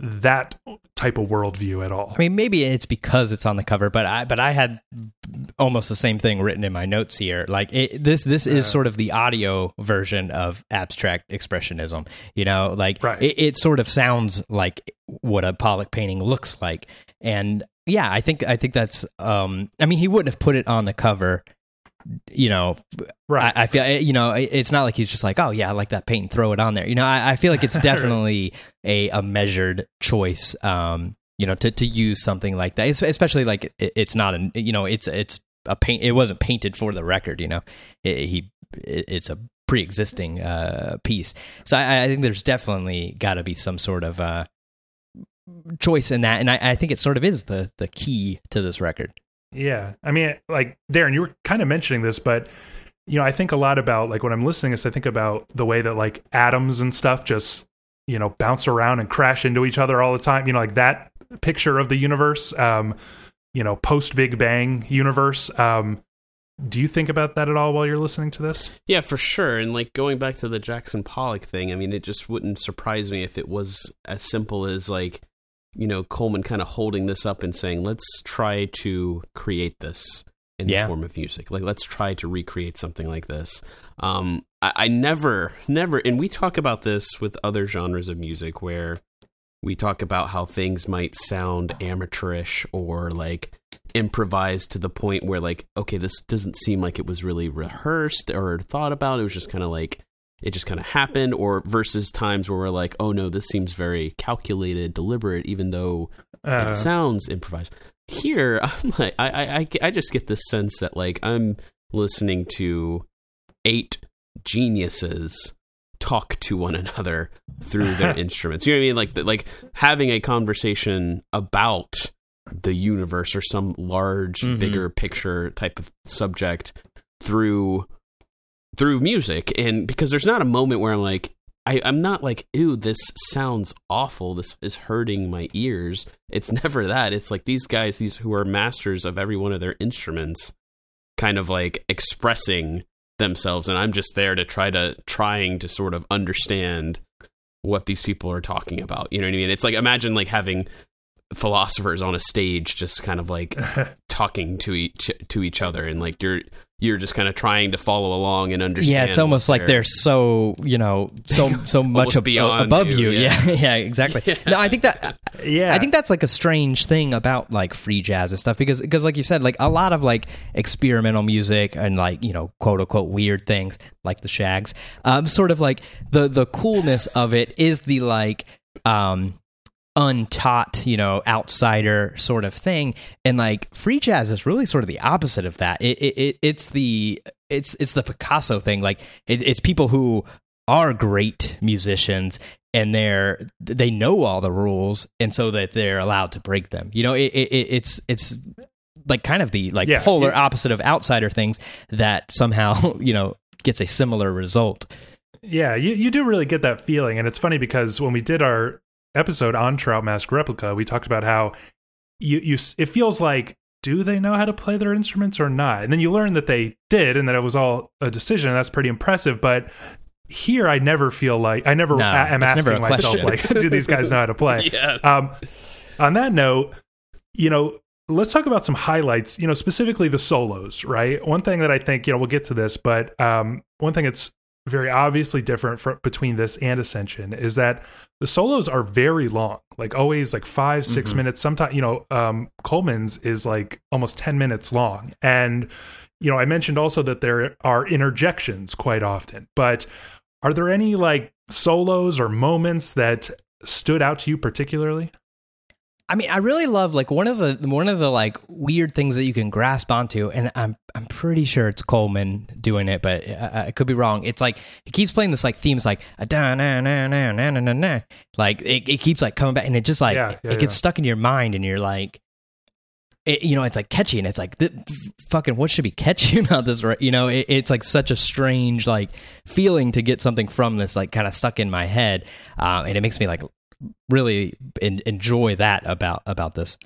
that type of worldview at all. I mean, maybe it's because it's on the cover, but I but I had almost the same thing written in my notes here. Like it, this this is sort of the audio version of abstract expressionism. You know, like right. it, it sort of sounds like what a Pollock painting looks like, and yeah, I think I think that's. Um, I mean, he wouldn't have put it on the cover you know, right. I, I, feel you know it's not like he's just like, oh yeah, I like that paint and throw it on there. You know, I, I feel like it's definitely a a measured choice. Um, you know, to to use something like that, especially like it, it's not a you know it's it's a paint. It wasn't painted for the record. You know, it, he it, it's a pre-existing uh, piece. So I, I think there's definitely got to be some sort of uh, choice in that, and I, I think it sort of is the the key to this record. Yeah. I mean, like Darren, you were kind of mentioning this, but you know, I think a lot about like when I'm listening this, I think about the way that like atoms and stuff just, you know, bounce around and crash into each other all the time. You know, like that picture of the universe, um, you know, post Big Bang universe. Um, do you think about that at all while you're listening to this? Yeah, for sure. And like going back to the Jackson Pollock thing, I mean, it just wouldn't surprise me if it was as simple as like you know Coleman kind of holding this up and saying, "Let's try to create this in yeah. the form of music. Like, let's try to recreate something like this." Um, I, I never, never, and we talk about this with other genres of music where we talk about how things might sound amateurish or like improvised to the point where like okay this doesn't seem like it was really rehearsed or thought about it was just kind of like it just kind of happened or versus times where we're like oh no this seems very calculated deliberate even though uh, it sounds improvised. Here i'm like I, I i just get this sense that like i'm listening to eight geniuses talk to one another through their instruments. You know what i mean? Like like having a conversation about the universe or some large mm-hmm. bigger picture type of subject through through music and because there's not a moment where I'm like I, I'm not like, ew, this sounds awful. This is hurting my ears. It's never that. It's like these guys, these who are masters of every one of their instruments, kind of like expressing themselves. And I'm just there to try to, trying to sort of understand what these people are talking about. You know what I mean? It's like, imagine like having philosophers on a stage just kind of like talking to each to each other and like you're you're just kind of trying to follow along and understand. Yeah, it's almost like they're so you know so so much ab- above you. you. Yeah, yeah, yeah exactly. Yeah. No, I think that yeah, I think that's like a strange thing about like free jazz and stuff because because like you said, like a lot of like experimental music and like you know quote unquote weird things like the Shaggs, um, sort of like the the coolness of it is the like um untaught, you know, outsider sort of thing. And like free jazz is really sort of the opposite of that. It, it, it it's the it's it's the Picasso thing. Like it, it's people who are great musicians and they're they know all the rules and so that they're allowed to break them. You know, it, it it's it's like kind of the like yeah, polar it, opposite of outsider things that somehow you know gets a similar result. Yeah, you, you do really get that feeling. And it's funny because when we did our episode on Trout Mask Replica, we talked about how you you it feels like do they know how to play their instruments or not? And then you learn that they did, and that it was all a decision. And that's pretty impressive. But here, I never feel like I never No, a- am it's never asking myself like, do these guys know how to play? Yeah. Um, on that note, you know, let's talk about some highlights. You know, specifically the solos. Right. One thing that I think you know we'll get to this, but um, one thing that's very obviously different for, between this and Ascension is that the solos are very long, like always like 5 6 Mhm. minutes. Sometimes you know, um, Coleman's is like almost ten minutes long, and you know, I mentioned also that there are interjections quite often, but are there any like solos or moments that stood out to you particularly? I mean, I really love like one of the one of the like weird things that you can grasp onto, and I'm I'm pretty sure it's Coleman doing it, but I, I could be wrong. It's like he keeps playing this like themes like uh, da na na na na na na na, like it, it keeps like coming back, and it just like Yeah, yeah, it gets yeah. stuck in your mind, and you're like. It, you know, it's like catchy, and it's like, th- fucking, what should be catchy about this? Right? You know, it, it's like such a strange like feeling to get something from this, like kind of stuck in my head, uh, and it makes me like really en- enjoy that about about this.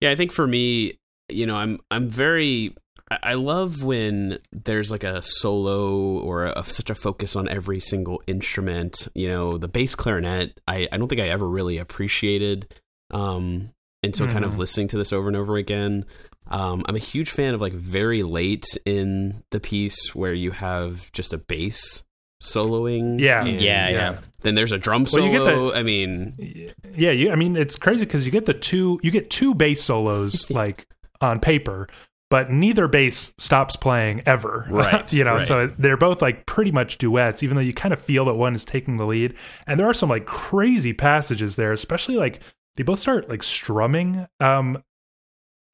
Yeah, I think for me, you know, I'm I'm very I I love when there's like a solo or a, such a focus on every single instrument. You know, the bass clarinet. I I don't think I ever really appreciated. Um, and so kind of Mhm. listening to this over and over again. Um, I'm a huge fan of like very late in the piece where you have just a bass soloing. Yeah. and Yeah, yeah. Then there's a drum Well, solo. you get the- I mean, Yeah, you, I mean it's crazy because you get the two you get two bass solos like on paper, but neither bass stops playing ever. Right, you know, right. so they're both like pretty much duets, even though you kind of feel that one is taking the lead. And there are some like crazy passages there, especially like they both start like strumming um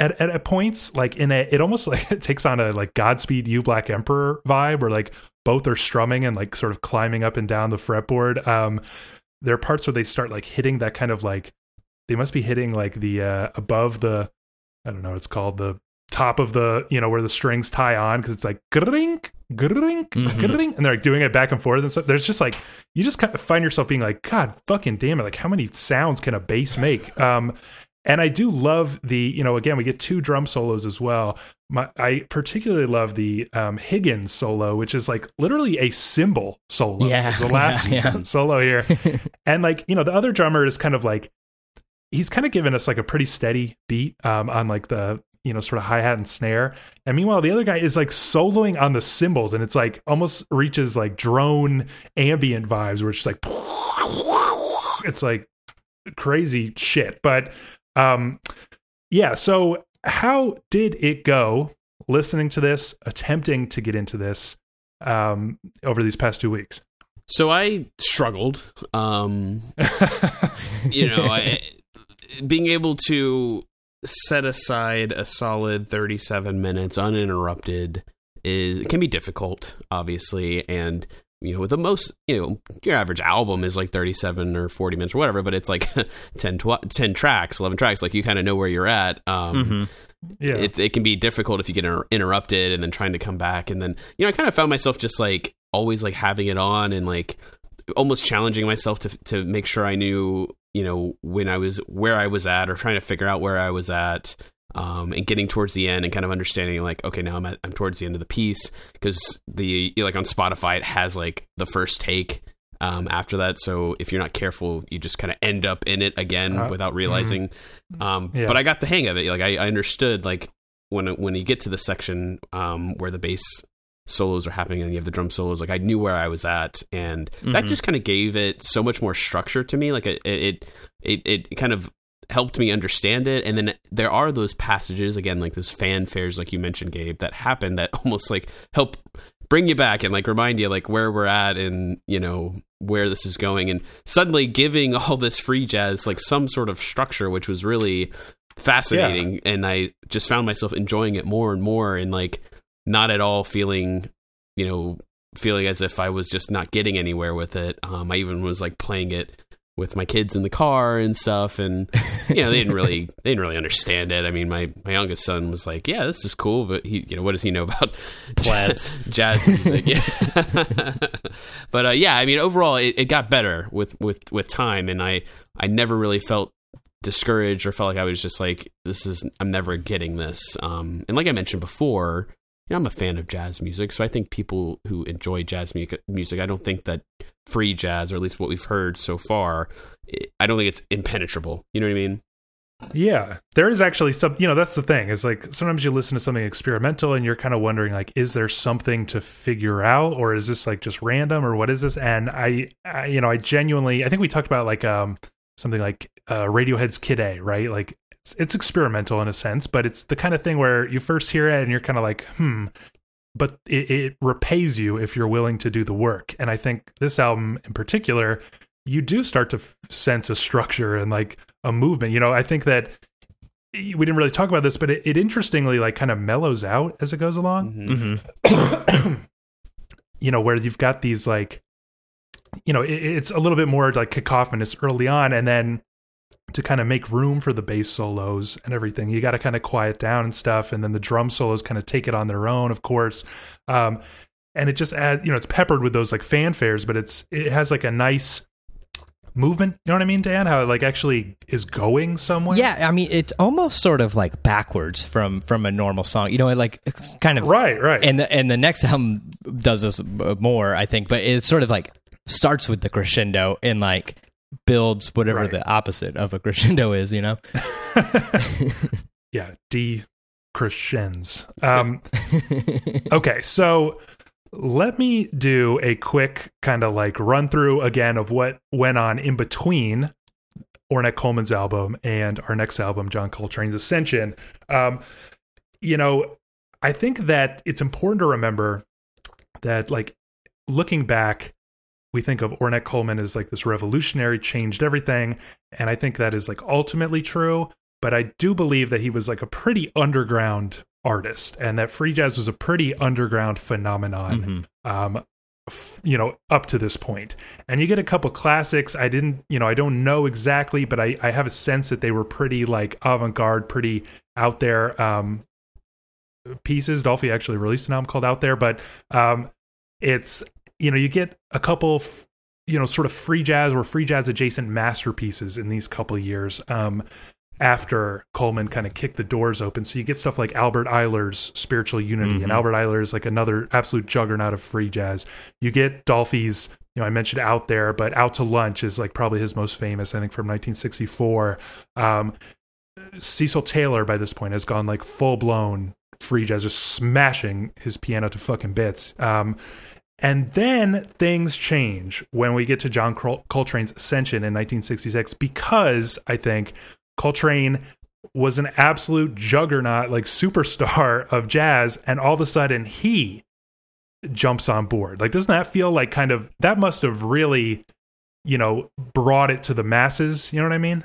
at, at, at points like in a it almost like it takes on a like godspeed you black emperor vibe where like both are strumming and like sort of climbing up and down the fretboard. Um there are parts where they start like hitting that kind of like they must be hitting like the uh above the i don't know what it's called the top of the you know where the strings tie on because it's like grink grink grink and they're like doing it back and forth and stuff. There's just like you just kind of find yourself being like god fucking damn it like how many sounds can a bass make? Um and I do love the, you know, again, we get two drum solos as well. My, I particularly love the um, Higgins solo, which is like literally a cymbal solo. Yeah, It's the last yeah, yeah. solo here. and like, you know, the other drummer is kind of like, he's kind of given us like a pretty steady beat um, on like the, you know, sort of hi hat and snare. And meanwhile, the other guy is like soloing on the cymbals and it's like almost reaches like drone ambient vibes where it's just like, it's like crazy shit. But um, yeah, so how did it go listening to this, attempting to get into this um, over these past two weeks? so I struggled. Um, you know, I, being able to set aside a solid 37 minutes uninterrupted is can be difficult, obviously, and you know, with the most, you know, your average album is like 37 or 40 minutes or whatever, but it's like 10, tw- 10 tracks, 11 tracks, like you kind of know where you're at. Um, Mhm. yeah, it, it can be difficult if you get inter- interrupted and then trying to come back and then you know i kind of found myself just like always like having it on and like almost challenging myself to to make sure i knew you know when i was where i was at or trying to figure out where i was at um, and getting towards the end and kind of understanding like okay now i'm at, i'm towards the end of the piece because the like on spotify it has like the first take um, after that. So if you're not careful you just kind of end up in it again Uh, without realizing. Um, Yeah. but i got the hang of it. Like i, I understood like when when you get to the section um, where the bass solos are happening and you have the drum solos like i knew where i was at and that Mhm. just kind of gave it so much more structure to me. Like it it it, it kind of helped me understand it. And then there are those passages again like those fanfares like you mentioned gabe that happen that almost like help bring you back and like remind you like where we're at and you know where this is going. And suddenly giving all this free jazz like some sort of structure which was really fascinating. And i just found myself enjoying it more and more and like not at all feeling you know feeling as if i was just not getting anywhere with it. Um, i even was like playing it with my kids in the car and stuff and you know they didn't really they didn't really understand it i mean my my youngest son was like yeah this is cool but he you know what does he know about Plebs. jazz music yeah but uh, yeah i mean overall it, it got better with with with time and i i never really felt discouraged or felt like I was just like, this is I'm never getting this. Um, and like I mentioned before, you know, I'm a fan of jazz music, so I think people who enjoy jazz music, I don't think that free jazz, or at least what we've heard so far, I don't think it's impenetrable. You know what I mean? Yeah, there is actually some. You know, that's the thing. Is like sometimes you listen to something experimental and you're kind of wondering, like, is there something to figure out, or is this like just random, or what is this? And I, I you know, I genuinely, I think we talked about like um something like uh, Radiohead's Kid A, right? Like it's it's experimental in a sense, but it's the kind of thing where you first hear it and you're kind of like, hmm. But it, it repays you if you're willing to do the work. And I think this album in particular, you do start to f- sense a structure and like a movement. You know, I think that we didn't really talk about this, but it, it interestingly like kind of mellows out as it goes along. Mm-hmm. you know, where you've got these like, you know, it, it's a little bit more like cacophonous early on, and then to kind of make room for the bass solos and everything, you got to kind of quiet down and stuff, and then the drum solos kind of take it on their own, of course. Um, and it just adds, you know, it's peppered with those like fanfares, but it's it has like a nice movement. You know what I mean, Dan? How it like actually is going somewhere. Yeah, I mean it's almost sort of like backwards from from a normal song. You know, it like it's kind of Right, right. And the and the next album does this uh, more, I think, but it's sort of like starts with the crescendo and like builds whatever Right. the opposite of a crescendo is. You know. yeah, D crescends. Um, okay, so let me do a quick kind of like run through again of what went on in between Ornette Coleman's album and our next album, John Coltrane's Ascension. Um, you know, I think that it's important to remember that, like, looking back, we think of Ornette Coleman as like this revolutionary, changed everything. And I think that is like ultimately true. But I do believe that he was like a pretty underground artist and that free jazz was a pretty underground phenomenon Mhm. um f- you know up to this point. and you get a couple classics i didn't you know i don't know exactly but i i have a sense that they were pretty like avant-garde pretty out there um pieces dolphy actually released an album called out there but um it's you know you get a couple you know sort of free jazz or free jazz adjacent masterpieces in these couple years um after Coleman kind of kicked the doors open. So you get stuff like Albert Ayler's Spiritual Unity, Mhm. and Albert Ayler is like another absolute juggernaut of free jazz. You get Dolphy's, you know, I mentioned Out There, but Out to Lunch is like probably his most famous, I think, from 1964. Um, Cecil Taylor by this point has gone like full blown free jazz, just smashing his piano to fucking bits. Um, and then things change when we get to John Col- Coltrane's Ascension in 1966 because I think Coltrane was an absolute juggernaut, like superstar of jazz, and all of a sudden he jumps on board. Like, doesn't that feel like kind of that must have really, you know, brought it to the masses? You know what I mean?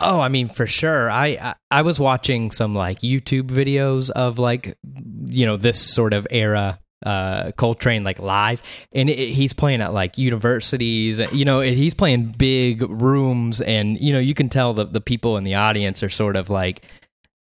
Oh, I mean, for sure. I, I I was watching some like YouTube videos of like you know this sort of era uh Coltrane like live and it, he's playing at like universities you know he's playing big rooms and you know you can tell the the people in the audience are sort of like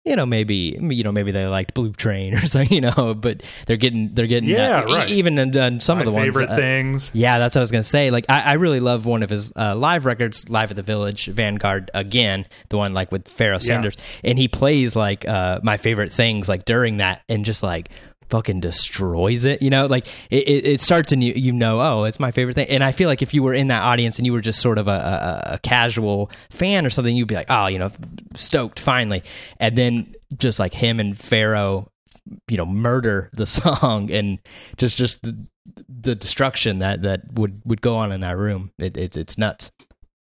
you know maybe you know maybe they liked Blue Train or something you know but they're getting they're getting Yeah, uh, right. even in, in some My of the ones favorite uh, things. yeah, that's what I was gonna say. Like, I, I really love one of his uh, live records, "Live at the Village," Vanguard again, the one like with Pharoah Sanders, and he plays like uh, my favorite things like during that, and just like fucking destroys it. You know, like it, it, starts and you you know, oh, it's my favorite thing. And I feel like if you were in that audience and you were just sort of a, a, a casual fan or something, you'd be like, oh, you know, stoked finally. And then just like him and Pharoah you know murder the song and just just the, the destruction that that would would go on in that room it, it it's nuts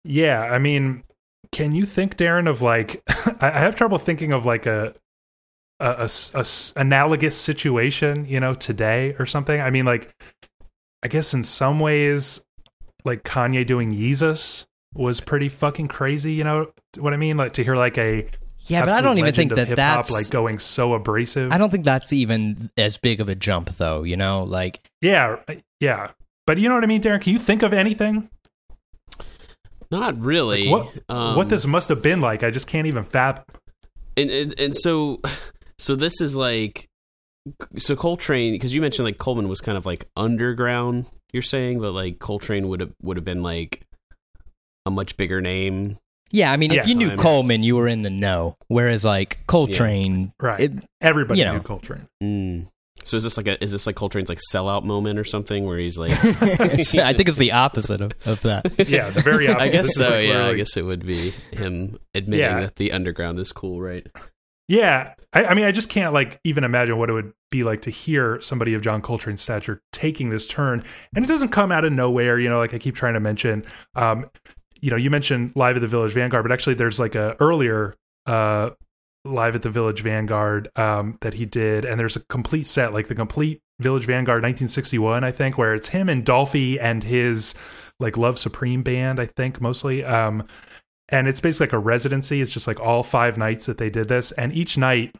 Yeah, I mean, can you think, Darren, of like? I have trouble thinking of like a, a, a s- a s- analogous situation, you know, today or something. I mean, like, I guess in some ways, like Kanye doing Yeezus was pretty fucking crazy. You know what I mean? Like to hear like a yeah but i don't even think of that hip-hop, that's like going so abrasive. i don't think that's even as big of a jump though you know like yeah, yeah. But you know what I mean, Darren? Can you think of anything? Not really. What Um, what this must have been like? I just can't even fathom. and, and and so so this is like so Coltrane because you mentioned like Coleman was kind of like underground. You're saying, but like Coltrane would have would have been like a much bigger name. Yeah, I mean, if you knew Times. Coleman, you were in the know. Whereas like Coltrane, Right. it, Everybody You know. knew Coltrane. Mm. So is this like a is this like Coltrane's like sellout moment or something where he's like I think it's the opposite of, of that. Yeah, the very opposite. I guess This so. like yeah, I guess it would be him admitting Yeah. that the underground is cool, right? Yeah, I, I mean, I just can't like even imagine what it would be like to hear somebody of John Coltrane's stature taking this turn, and it doesn't come out of nowhere. You know, like I keep trying to mention. Um, you know, you mentioned live at the Village Vanguard, but actually, there's like a earlier uh, live at the Village Vanguard um, that he did, and there's a complete set, like the complete Village Vanguard 1961, I think, where it's him and Dolphy and his like Love Supreme band, I think mostly. Um, and it's basically like a residency. It's just like all five nights that they did this, and each night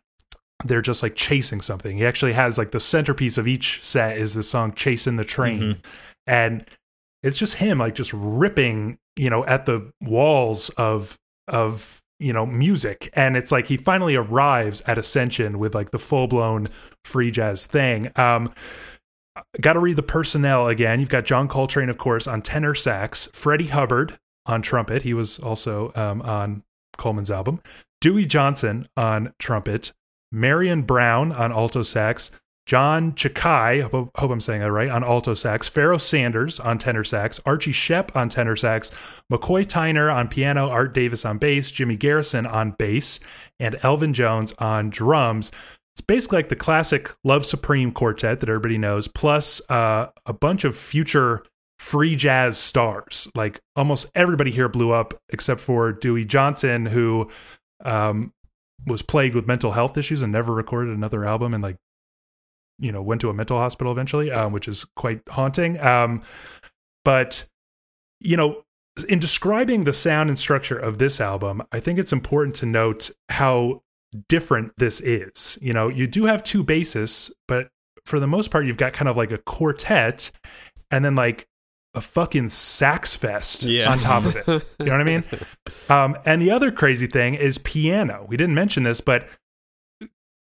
they're just like chasing something. He actually has like the centerpiece of each set is the song "Chasing the Trane," and it's just him like just ripping, you know, at the walls of of you know music, and it's like he finally arrives at Ascension with like the full blown free jazz thing. Um, Got to read the personnel again. You've got John Coltrane, of course, on tenor sax, Freddie Hubbard on trumpet. He was also um, on Coleman's album. Dewey Johnson on trumpet, Marion Brown on alto sax, John Tchicai, hope, I'm saying that right, on alto sax, Pharoah Sanders on tenor sax, Archie Shepp on tenor sax, McCoy Tyner on piano, Art Davis on bass, Jimmy Garrison on bass, and Elvin Jones on drums. It's basically like the classic Love Supreme quartet that everybody knows, plus uh, a bunch of future free jazz stars. Like almost everybody here blew up except for Dewey Johnson, who um, was plagued with mental health issues and never recorded another album and like you know went to a mental hospital eventually um, which is quite haunting um, but you know in describing the sound and structure of this album i think it's important to note how different this is you know you do have two basses, but for the most part you've got kind of like a quartet and then like a fucking sax fest Yeah. on top of it you know what I mean? Um, and the other crazy thing is piano. We didn't mention this, but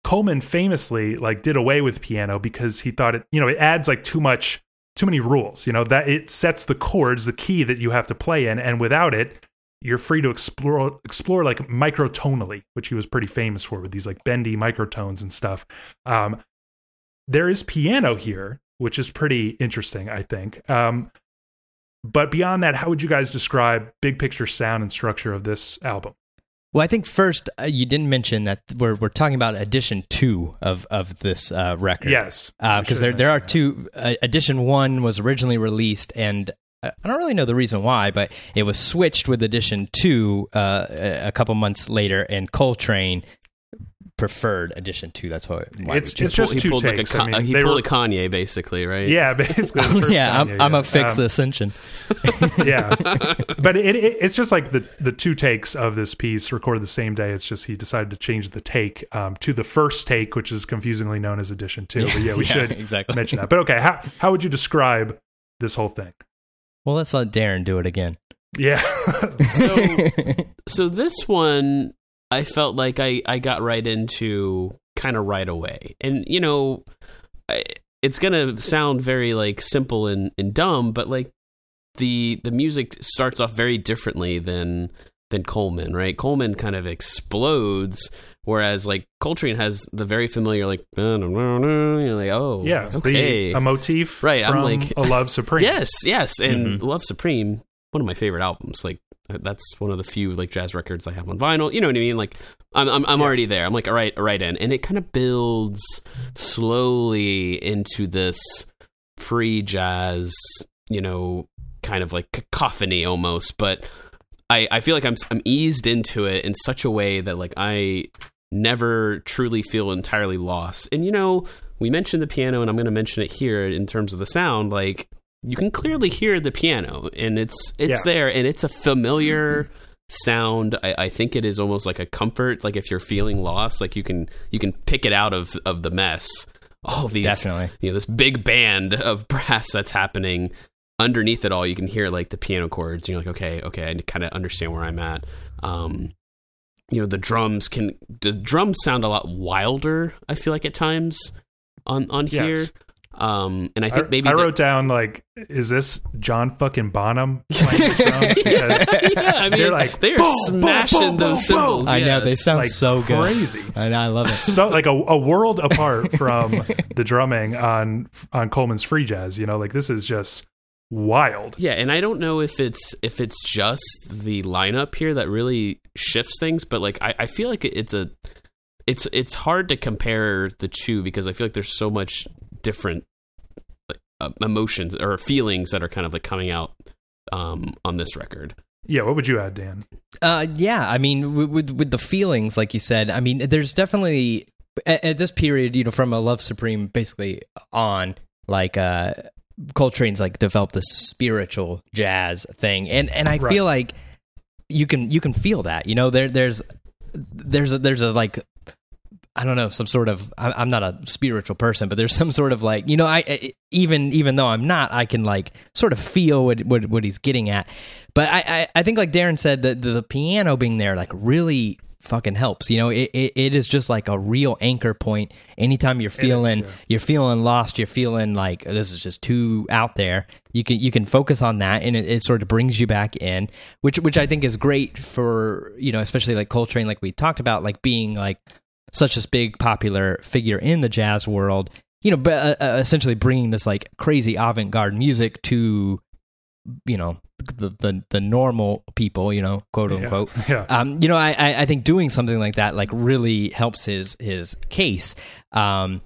Coleman famously like did away with piano because he thought it, you know, it adds like too much, too many rules. You know that it sets the chords, the key that you have to play in, and without it, you're free to explore, explore like microtonally, which he was pretty famous for with these like bendy microtones and stuff. Um, there is piano here, which is pretty interesting, I think. Um, but beyond that, how would you guys describe big picture sound and structure of this album? Well, I think first uh, you didn't mention that we're we're talking about edition two of of this uh, record. Yes, because there there are two. Uh, edition one was originally released, and I I don't really know the reason why, but it was switched with edition two uh, a couple months later, and Coltrane preferred edition two. That's why. why It's- we it's just he two pulled takes. like I a, mean, he pulled were- a Kanye basically, right? Yeah, basically. the first yeah, I'm, Kanye, I'm a fix Um, Ascension. yeah, but it, it, it's just like the the two takes of this piece recorded the same day. It's just he decided to change the take um, to the first take, which is confusingly known as edition two. But yeah, we should exactly mention that. But okay, how how would you describe this whole thing? Well, let's let Darren do it again. Yeah, So so this one I felt like I I got right into kind of right away. And you know, I, it's going to sound very like simple and and dumb, but like the the music starts off very differently than than Coleman, right? Coleman kind of explodes whereas like Coltrane has the very familiar like you're like oh yeah. okay The, a motif Right, I'm from like- a love supreme. Yes, yes, and Mhm. Love Supreme, one of my favorite albums. Like that's one of the few like jazz records I have on vinyl. You know what I mean? Like I'm I'm, I'm Yeah. already there. I'm like all right, right in, and it kind of builds slowly into this free jazz. You know, kind of like cacophony almost, but. I, I feel like I'm I'm eased into it in such a way that like I never truly feel entirely lost. And you know, we mentioned the piano, and I'm going to mention it here in terms of the sound. Like you can clearly hear the piano, and it's it's Yeah. there, and it's a familiar sound. I, I think it is almost like a comfort. Like if you're feeling lost, like you can you can pick it out of of the mess. All these Definitely. you know this big band of brass that's happening underneath it all you can hear like the piano chords and you're like okay okay i kind of understand where i'm at um you know the drums can the drums sound a lot wilder i feel like at times on on here Yes. Um, and I think I, maybe I the- wrote down like, is this John fucking Bonham playing the drums? Because yeah, I mean, They're like, they're boom, boom, smashing boom, those boom, boom. cymbals. I know they sound like so good. crazy. I, I love it. so like a, a world apart from the drumming on on Coleman's free jazz. You know, like this is just wild. Yeah, and I don't know if it's if it's just the lineup here that really shifts things, but like I, I feel like it's a it's it's hard to compare the two because I feel like there's so much different uh, emotions or feelings that are kind of like coming out um, on this record. Yeah, what would you add, Dan? Uh, yeah, I mean, with, with with the feelings, like you said, I mean, there's definitely at, at this period, you know, from a Love Supreme basically on, like, uh, Coltrane's like developed this spiritual jazz thing, and and I Right. feel like you can you can feel that, you know, there there's there's a, there's a like I don't know, some sort of. I- I'm not a spiritual person, but there's some sort of like, you know, I I- even even though I'm not, I can like sort of feel what what, what he's getting at. But I, I I think like Darren said, that the, the piano being there like really fucking helps. You know, it, it it is just like a real anchor point. Anytime you're feeling yeah. you're feeling lost, you're feeling like oh, this is just too out there. You can you can focus on that, and it, it sort of brings you back in, which which I think is great for you know, especially like Coltrane, like we talked about, like being like such a big popular figure in the jazz world you know but uh, uh, essentially bringing this like crazy avant-garde music to you know the the, the normal people you know quote unquote Yeah. um, you know, I, I think doing something like that like really helps his his case. Um,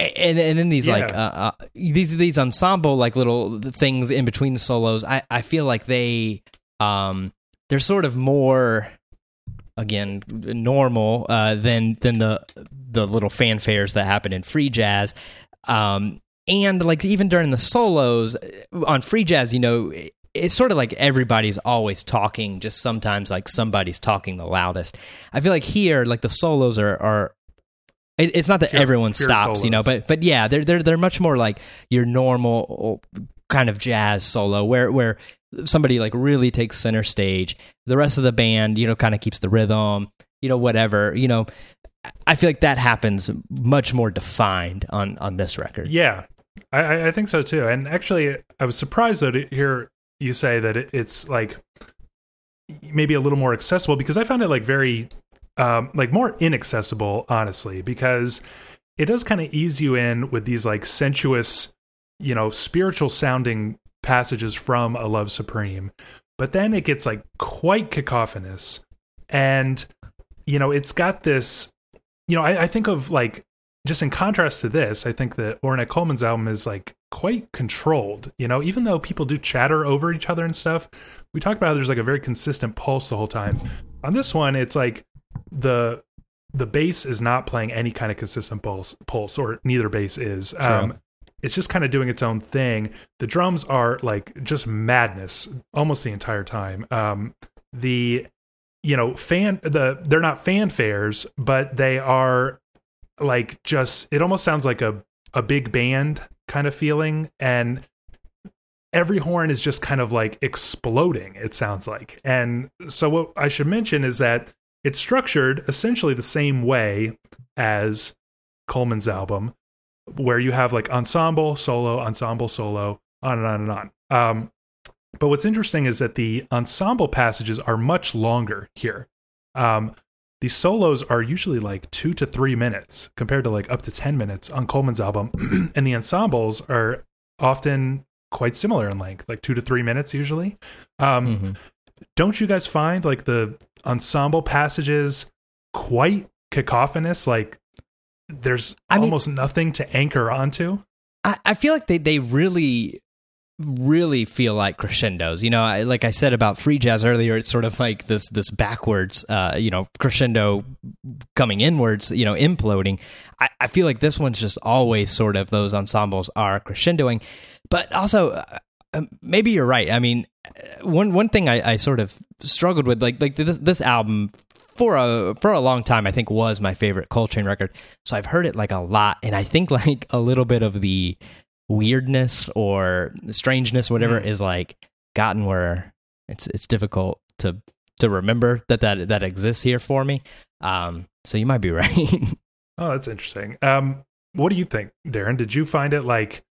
and and then these like uh, uh, these these ensemble like little things in between the solos, I I feel like they um they're sort of more again normal uh, than than the the little fanfares that happen in free jazz. Um, and like even during the solos on free jazz, you know, it's sort of like everybody's always talking. Just sometimes like somebody's talking the loudest. I feel like here, like the solos are are. It, it's not that Pure- everyone pure stops, you know, but but yeah, they're they're they're much more like your normal kind of jazz solo where where somebody like really takes center stage. The rest of the band, you know, kind of keeps the rhythm, you know, whatever, you know. I feel like that happens much more defined on on this record. Yeah, I- I, think so too. And actually, I was surprised though to hear you say that it, it's like maybe a little more accessible because I found it like very, um, like more inaccessible, honestly, because it does kind of ease you in with these like sensuous, you know, spiritual sounding passages from A Love Supreme, but then it gets like quite cacophonous, and you know, it's got this. You know, I, I think of like just in contrast to this, I think that Ornette Coleman's album is like quite controlled. You know, even though people do chatter over each other and stuff, we talked about how there's like a very consistent pulse the whole time. On this one, it's like the the bass is not playing any kind of consistent pulse, pulse or neither bass is. Um, it's just kind of doing its own thing. The drums are like just madness almost the entire time. Um, the you know fan the they're not fanfares, but they are like just it almost sounds like a a big band kind of feeling and every horn is just kind of like exploding it sounds like and so what i should mention is that it's structured essentially the same way as coleman's album where you have like ensemble solo ensemble solo on and on and on um, but what's interesting is that the ensemble passages are much longer here um, the solos are usually like two to three minutes compared to like up to 10 minutes on Coleman's album. and the ensembles are often quite similar in length, like two to three minutes usually. Um, Mhm. Don't you guys find like the ensemble passages quite cacophonous? Like there's I mean- almost nothing to anchor onto. I, I feel like they, they really really feel like crescendos. You know I, like i said about free jazz earlier it's sort of like this this backwards uh you know crescendo coming inwards you know imploding. I, I feel like this one's just always sort of those ensembles are crescendoing. But also uh, um, maybe you're right. I mean uh, one one thing I, I sort of struggled with like like this this album for a for a long time I think was my favorite Coltrane record. So I've heard it like a lot and I think like a little bit of the weirdness or strangeness whatever Mm. is like gotten where it's it's difficult to to remember that that that exists here for me. Um so you might be right. Oh, that's interesting. Um, what do you think, Darren? Did you find it like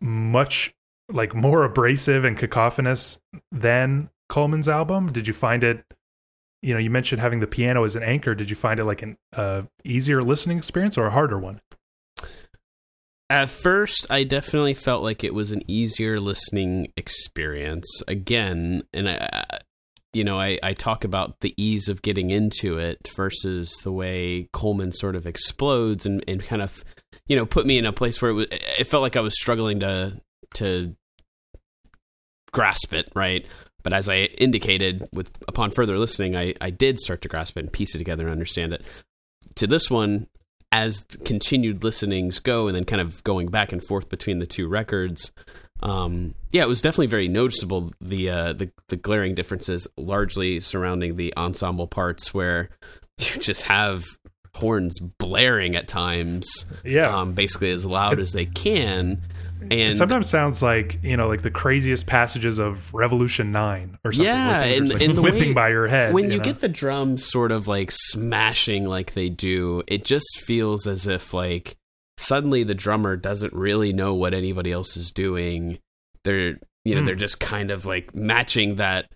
much like more abrasive and cacophonous than Coleman's album? Did you find it? You know, you mentioned having the piano as an anchor. Did you find it like an uh, easier listening experience or a harder one? At first, I definitely felt like it was an easier listening experience. Again, and I, you know, I, I talk about the ease of getting into it versus the way Coleman sort of explodes and, and kind of, you know, put me in a place where it, was, it felt like I was struggling to to grasp it, right? But as I indicated, with upon further listening, I, I did start to grasp it and piece it together and understand it. To this one, as continued listenings go, and then kind of going back and forth between the two records, um, yeah, it was definitely very noticeable the uh, the the glaring differences, largely surrounding the ensemble parts, where you just have horns blaring at times, yeah, um, basically as loud as they can. And it sometimes sounds like you know, like the craziest passages of Revolution Nine or something. Yeah, and, like and whipping way, by your head. When you, you know? get the drums sort of like smashing like they do, it just feels as if like suddenly the drummer doesn't really know what anybody else is doing. They're you know Mm. they're just kind of like matching that.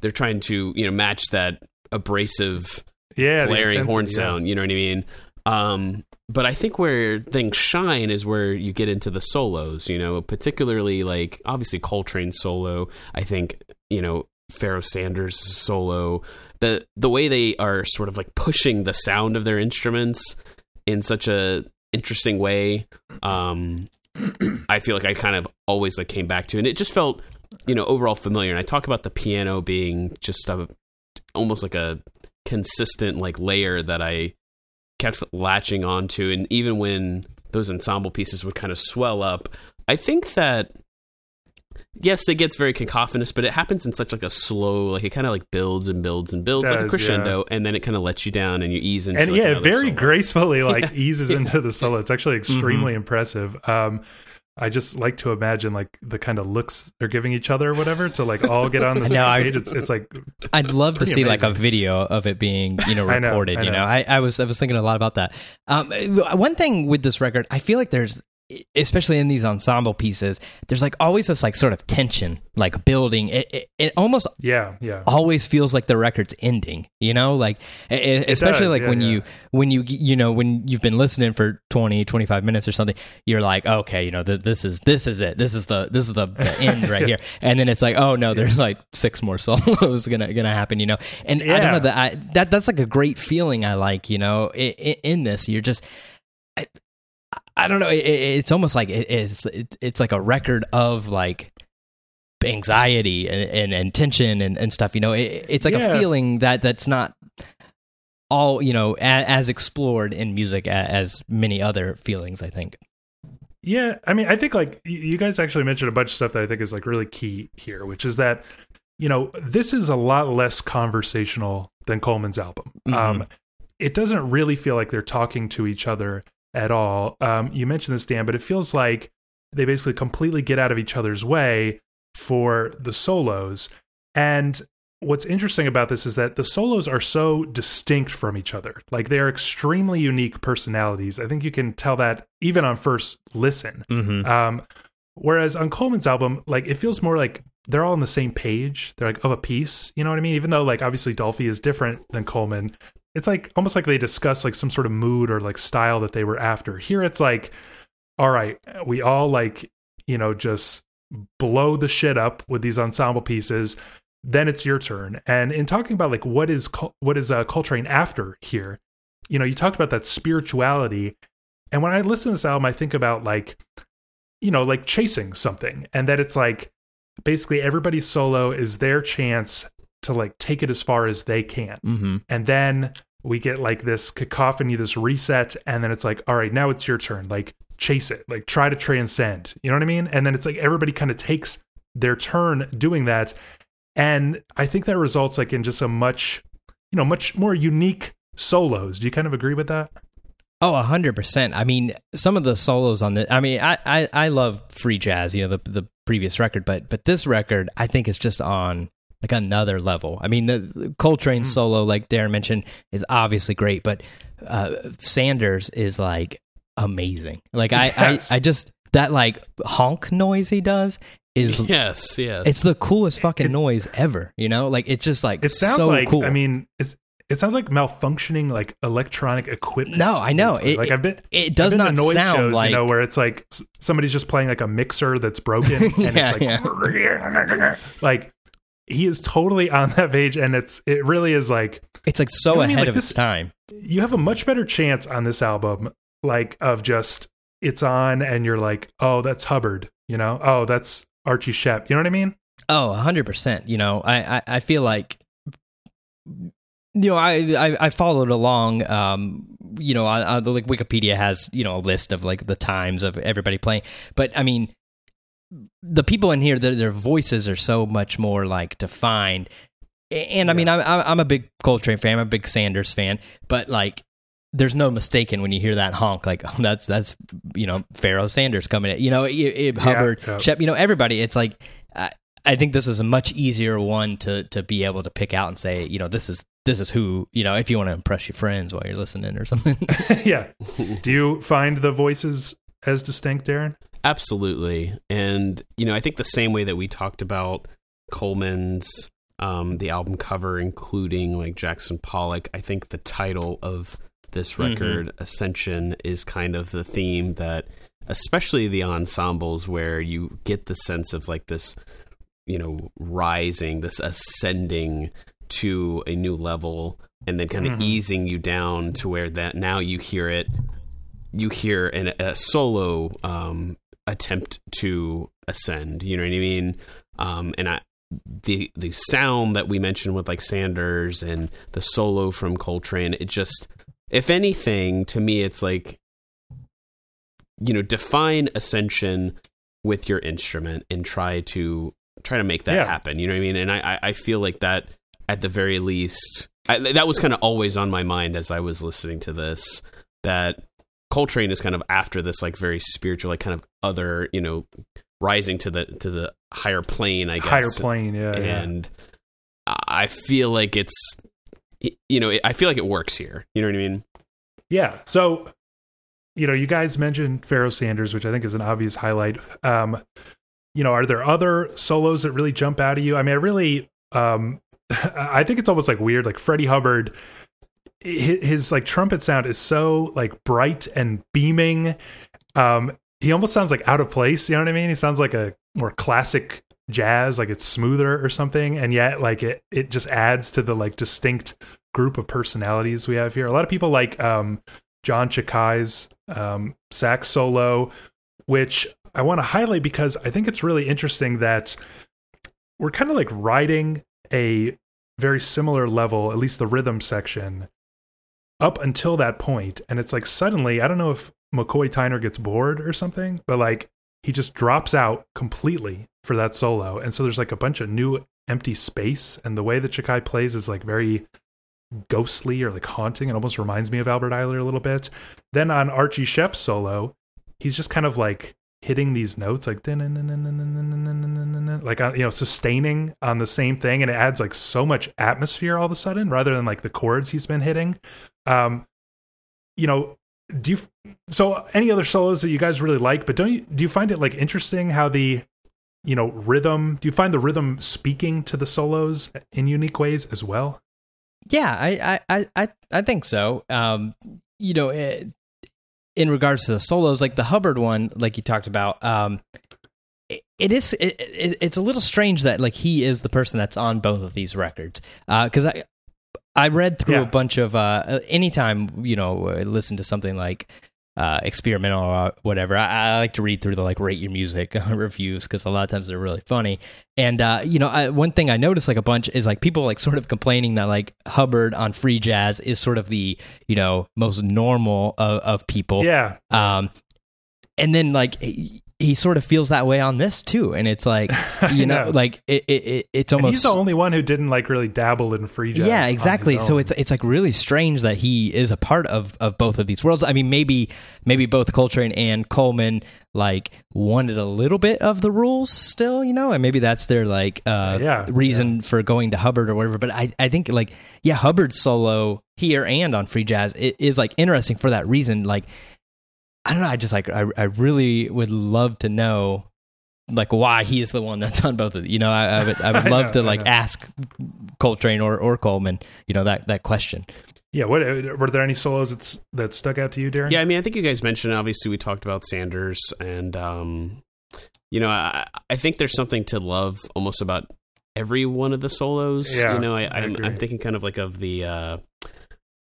They're trying to you know match that abrasive yeah, blaring horn intensity, yeah. sound. You know what I mean? Um, but I think where things shine is where you get into the solos. You know, particularly like obviously Coltrane's solo. I think you know Pharoah Sanders' solo. The the way they are sort of like pushing the sound of their instruments in such a interesting way. Um, I feel like I kind of always like came back to, and it just felt you know overall familiar. And I talk about the piano being just a almost like a consistent like layer that I kept latching onto and even when those ensemble pieces would kind of swell up I think that yes it gets very cacophonous but it happens in such like a slow like it kind of like builds and builds and builds like a Does, crescendo and then it kind of lets you down and you ease into and like, yeah, very solo. gracefully like Yeah. eases into the solo. It's actually Mm-hmm. extremely impressive. Um, I just like to imagine like the kind of looks they're giving each other or whatever to like all get on the same I- page. It's it's like I'd love to see like a video of it being, you know, I know, recorded. I you know. know, I, I was I was thinking a lot about that. Um, one thing with this record, I feel like there's, especially in these ensemble pieces, there's like always this like sort of tension, like building. It it, it almost yeah, yeah. always feels like the record's ending. You know, like e- especially does, like yeah, when yeah. you when you you know when you've been listening for 20 25 minutes or something you're like okay you know th- this is this is it this is the this is the, the end right here and then it's like oh no there's like six more solos gonna gonna happen you know and i don't know that I, that that's like a great feeling i like you know in, in this you're just I don't know it, it- it's almost like it, it's it, it's like a record of like anxiety and, and, and tension and, and stuff you know it, it's like Yeah. a feeling that that's not all you know a, as explored in music a, as many other feelings i think Yeah, I mean, I think like you guys actually mentioned a bunch of stuff that I think is like really key here, which is that you know this is a lot less conversational than Coleman's album. Um, it doesn't really feel like they're talking to each other at all. Um, you mentioned this, Dan, but it feels like they basically completely get out of each other's way for the solos. And what's interesting about this is that the solos are so distinct from each other. Like they are extremely unique personalities. I think you can tell that even on first listen. mm-hmm. Um, whereas on Coleman's album, like it feels more like they're all on the same page. They're like of a piece. You know what I mean? Even though like obviously Dolphy is different than Coleman, it's like almost like they discuss like some sort of mood or like style that they were after. Here it's like, all right, we all like, you know, just blow the shit up with these ensemble pieces. Then it's your turn. And in talking about like what is what is uh, Coltrane after here, you know, you talked about that spirituality. And when I listen to this album, I think about like, you know, like chasing something, and that it's like basically everybody's solo is their chance to like take it as far as they can. Mm-hmm. And then we get like this cacophony, this reset, and then it's like, all right, now it's your turn. Like chase it, like try to transcend. You know what I mean? And then it's like everybody kind of takes their turn doing that. And I think that results like in just a much, you know, much more unique solos. Do you kind of agree with that? Oh, a hundred percent. I mean, some of the solos on the. I mean, I, I I love free jazz. You know, the the previous record, but but this record, I think, is just on like another level. I mean, the, the Coltrane Mm. solo, like Darren mentioned, is obviously great, but uh, Sanders is like amazing. Like I, Yes. I, I just that like honk noise he does is Yes, yes. it's the coolest fucking It- noise ever. You know, like it's just like It sounds so like cool. I mean, it's it sounds like malfunctioning like electronic equipment. No, I know. It- like I've been it does been not noise sound shows, like you know, where it's like somebody's just playing like a mixer that's broken, and Yeah, it's like, like he is totally on that page, and it's it really is like it's like so You know what I mean? ahead Like of this- its time. you have a much better chance on this album, like of just it's on, and you're like, oh, that's Hubbard, you know, oh, that's Archie Shepp, you know what I mean? oh 100% You know, I, I, I feel like you know, I, I, I followed along. Um, you know, on, on the like Wikipedia has you know a list of like the times of everybody playing, but I mean, the people in here, their, their voices are so much more like defined. And I mean, I'm I'm I'm a big Coltrane fan. I'm a big Sanders fan, but like. There's no mistaking when you hear that honk, like oh, that's that's you know Pharoah Sanders coming in, you know it, it, Hubbard, yeah. Shepp, you know everybody. It's like I, I think this is a much easier one to to be able to pick out and say, you know, this is this is who, you know, if you want to impress your friends while you're listening or something. yeah. Do you find the voices as distinct, Darren? Absolutely. And, you know, I think the same way that we talked about Coleman's um, the album cover, including like Jackson Pollock, I think the title of this Mhm. record, Ascension, is kind of the theme that, especially the ensembles, where you get the sense of like this, you know, rising, this ascending to a new level, and then kind of Mhm. easing you down to where that now you hear it you hear an, a solo um, attempt to ascend. You know what I mean? Um, and I, the the sound that we mentioned with like Sanders and the solo from Coltrane, it just, if anything, to me, it's like, you know, define ascension with your instrument and try to try to make that Yeah. happen. You know what I mean? And I I, I feel like that at the very least, I, that was kind of always on my mind as I was listening to this. That Coltrane is kind of after this like very spiritual, like kind of other, you know, rising to the to the higher plane, I guess. Higher plane, yeah. yeah. And I feel like it's, you know, I feel like it works here. You know what I mean? Yeah. So, you know, you guys mentioned Pharoah Sanders, which I think is an obvious highlight. Um, you know, are there other solos that really jump out at you? I mean, I really, um, I think it's almost like weird. Like Freddie Hubbard, his, like trumpet sound is so like bright and beaming. Um, he almost sounds like out of place. You know what I mean? He sounds like a more classic jazz, like it's smoother or something, and yet like it it just adds to the like distinct group of personalities we have here. A lot of people like um, John Tchicai's um, sax solo, which I want to highlight because I think it's really interesting that we're kind of like riding a very similar level, at least the rhythm section, up until that point, and it's like suddenly I don't know if McCoy Tyner gets bored or something, but like he just drops out completely for that solo, and so there's like a bunch of new empty space, and the way that Tchicai plays is like very ghostly or like haunting. It almost reminds me of Albert Ayler a little bit. Then on Archie Shepp's solo, he's just kind of like hitting these notes like like uh, you know sustaining on the same thing and it adds like so much atmosphere all of a sudden rather than like the chords he's been hitting um you know do you so any other solos that you guys really like but don't you do you find it like interesting how the you know rhythm do you find the rhythm speaking to the solos in unique ways as well yeah, I, I, I, I think so. Um, you know, it, in regards to the solos, like the Hubbard one, like you talked about, um, it, it is it, it, it's a little strange that like he is the person that's on both of these records because I I read through Yeah. a bunch of uh, anytime you know listen to something like uh, experimental or whatever. I, I like to read through the like rate your music reviews because a lot of times they're really funny. And uh, you know I, one thing I noticed like a bunch is like people like sort of complaining that like Hubbard on free jazz is sort of the you know most normal of, of people. Yeah. Um, and then like he, sort of feels that way on this too, and it's like you know, know. like it, it, it it's And almost he's the only one who didn't like really dabble in free jazz yeah exactly. So it's it's like really strange that he is a part of of both of these worlds. I mean, maybe maybe both Coltrane and Coleman like wanted a little bit of the rules still, you know, and maybe that's their like uh Yeah, reason for going to Hubbard or whatever. But I I think like yeah, Hubbard's solo here and on free jazz it is like interesting for that reason. Like I don't know. I just like I I really would love to know like why he is the one that's on both of them. You know, I, I would I would I love know, to I like know. ask Coltrane or or Coleman. You know that that question. Yeah. What were there any solos that's that stuck out to you, Darren? Yeah, I mean, I think you guys mentioned. Obviously, we talked about Sanders, and um, you know, I, I think there's something to love almost about every one of the solos. Yeah, you know, I, I I'm, agree. I'm thinking kind of like of the uh,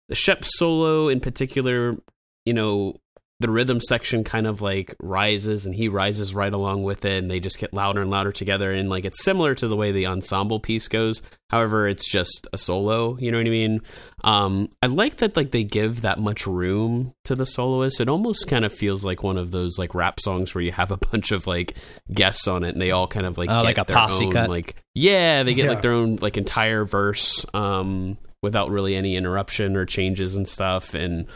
the Shepp solo in particular. You know, the rhythm section kind of like rises, and he rises right along with it, and they just get louder and louder together. And like it's similar to the way the ensemble piece goes. However, it's just a solo. You know what I mean? Um, I like that like they give that much room to the soloist. It almost kind of feels like one of those like rap songs where you have a bunch of like guests on it, and they all kind of like get like a their posse own, cut? Like yeah, they get Yeah. like their own like entire verse um, without really any interruption or changes and stuff. And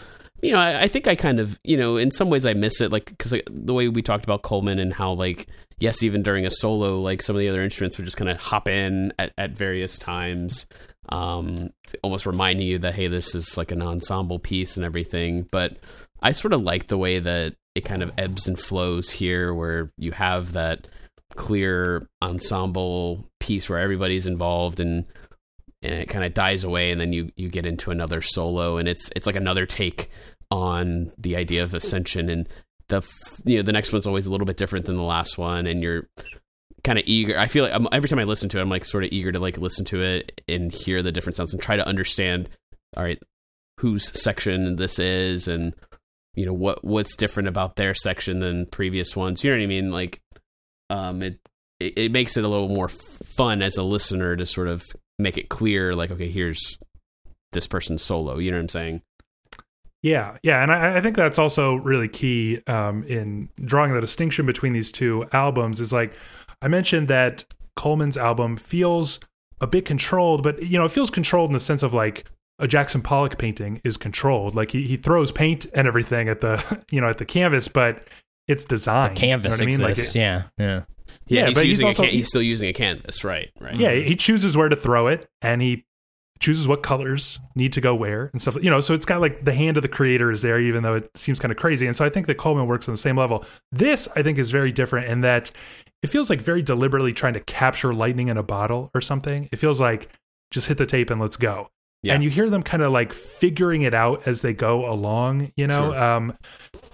you know, I, I think I kind of you know in some ways I miss it like because like, the way we talked about Coleman and how like yes, even during a solo, like some of the other instruments would just kind of hop in at, at various times um, almost reminding you that hey, this is like an ensemble piece and everything. But I sort of like the way that it kind of ebbs and flows here, where you have that clear ensemble piece where everybody's involved and and it kind of dies away, and then you you get into another solo, and it's it's like another take on the idea of ascension and the you know the next one's always a little bit different than the last one and you're kind of eager i feel like I'm, every time i listen to it i'm like sort of eager to like listen to it and hear the different sounds and try to understand all right whose section this is and you know what what's different about their section than previous ones you know what i mean? Like um it it, it makes it a little more fun as a listener to sort of make it clear like okay here's this person's solo you know what i'm saying Yeah, yeah, and I, I think that's also really key um, in drawing the distinction between these two albums. Is like I mentioned that Coleman's album feels a bit controlled, but you know it feels controlled in the sense of like a Jackson Pollock painting is controlled. Like he, he throws paint and everything at the you know at the canvas, but it's designed. Canvas you know what I mean? Like, it- yeah, yeah. Yeah, he's but he's using also- a can- he's still using a canvas right right yeah, he chooses where to throw it, and he chooses what colors need to go where and stuff. You know, so it's got like the hand of the creator is there, even though it seems kind of crazy. And so I think that Coleman works on the same level. This I think is very different in that it feels like very deliberately trying to capture lightning in a bottle or something. It feels like just hit the tape and let's go. Yeah. And you hear them kind of like figuring it out as they go along. You know, Sure. um,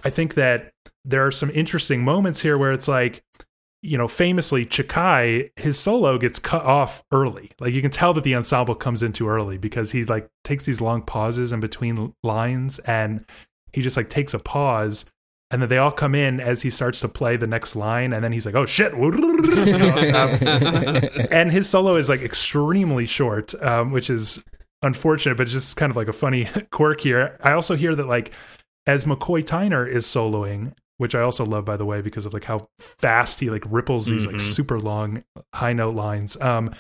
I think that there are some interesting moments here where it's like you know, famously, Tchicai, his solo gets cut off early. Like you can tell that the ensemble comes in too early because he like takes these long pauses in between lines and he just like takes a pause and then they all come in as he starts to play the next line and then he's like, oh shit. You know, um, and his solo is like extremely short, um, which is unfortunate, but it's just kind of like a funny quirk here. I also hear that like as McCoy Tyner is soloing, which I also love by the way because of like how fast he like ripples these like Mhm. super long high note lines. Um,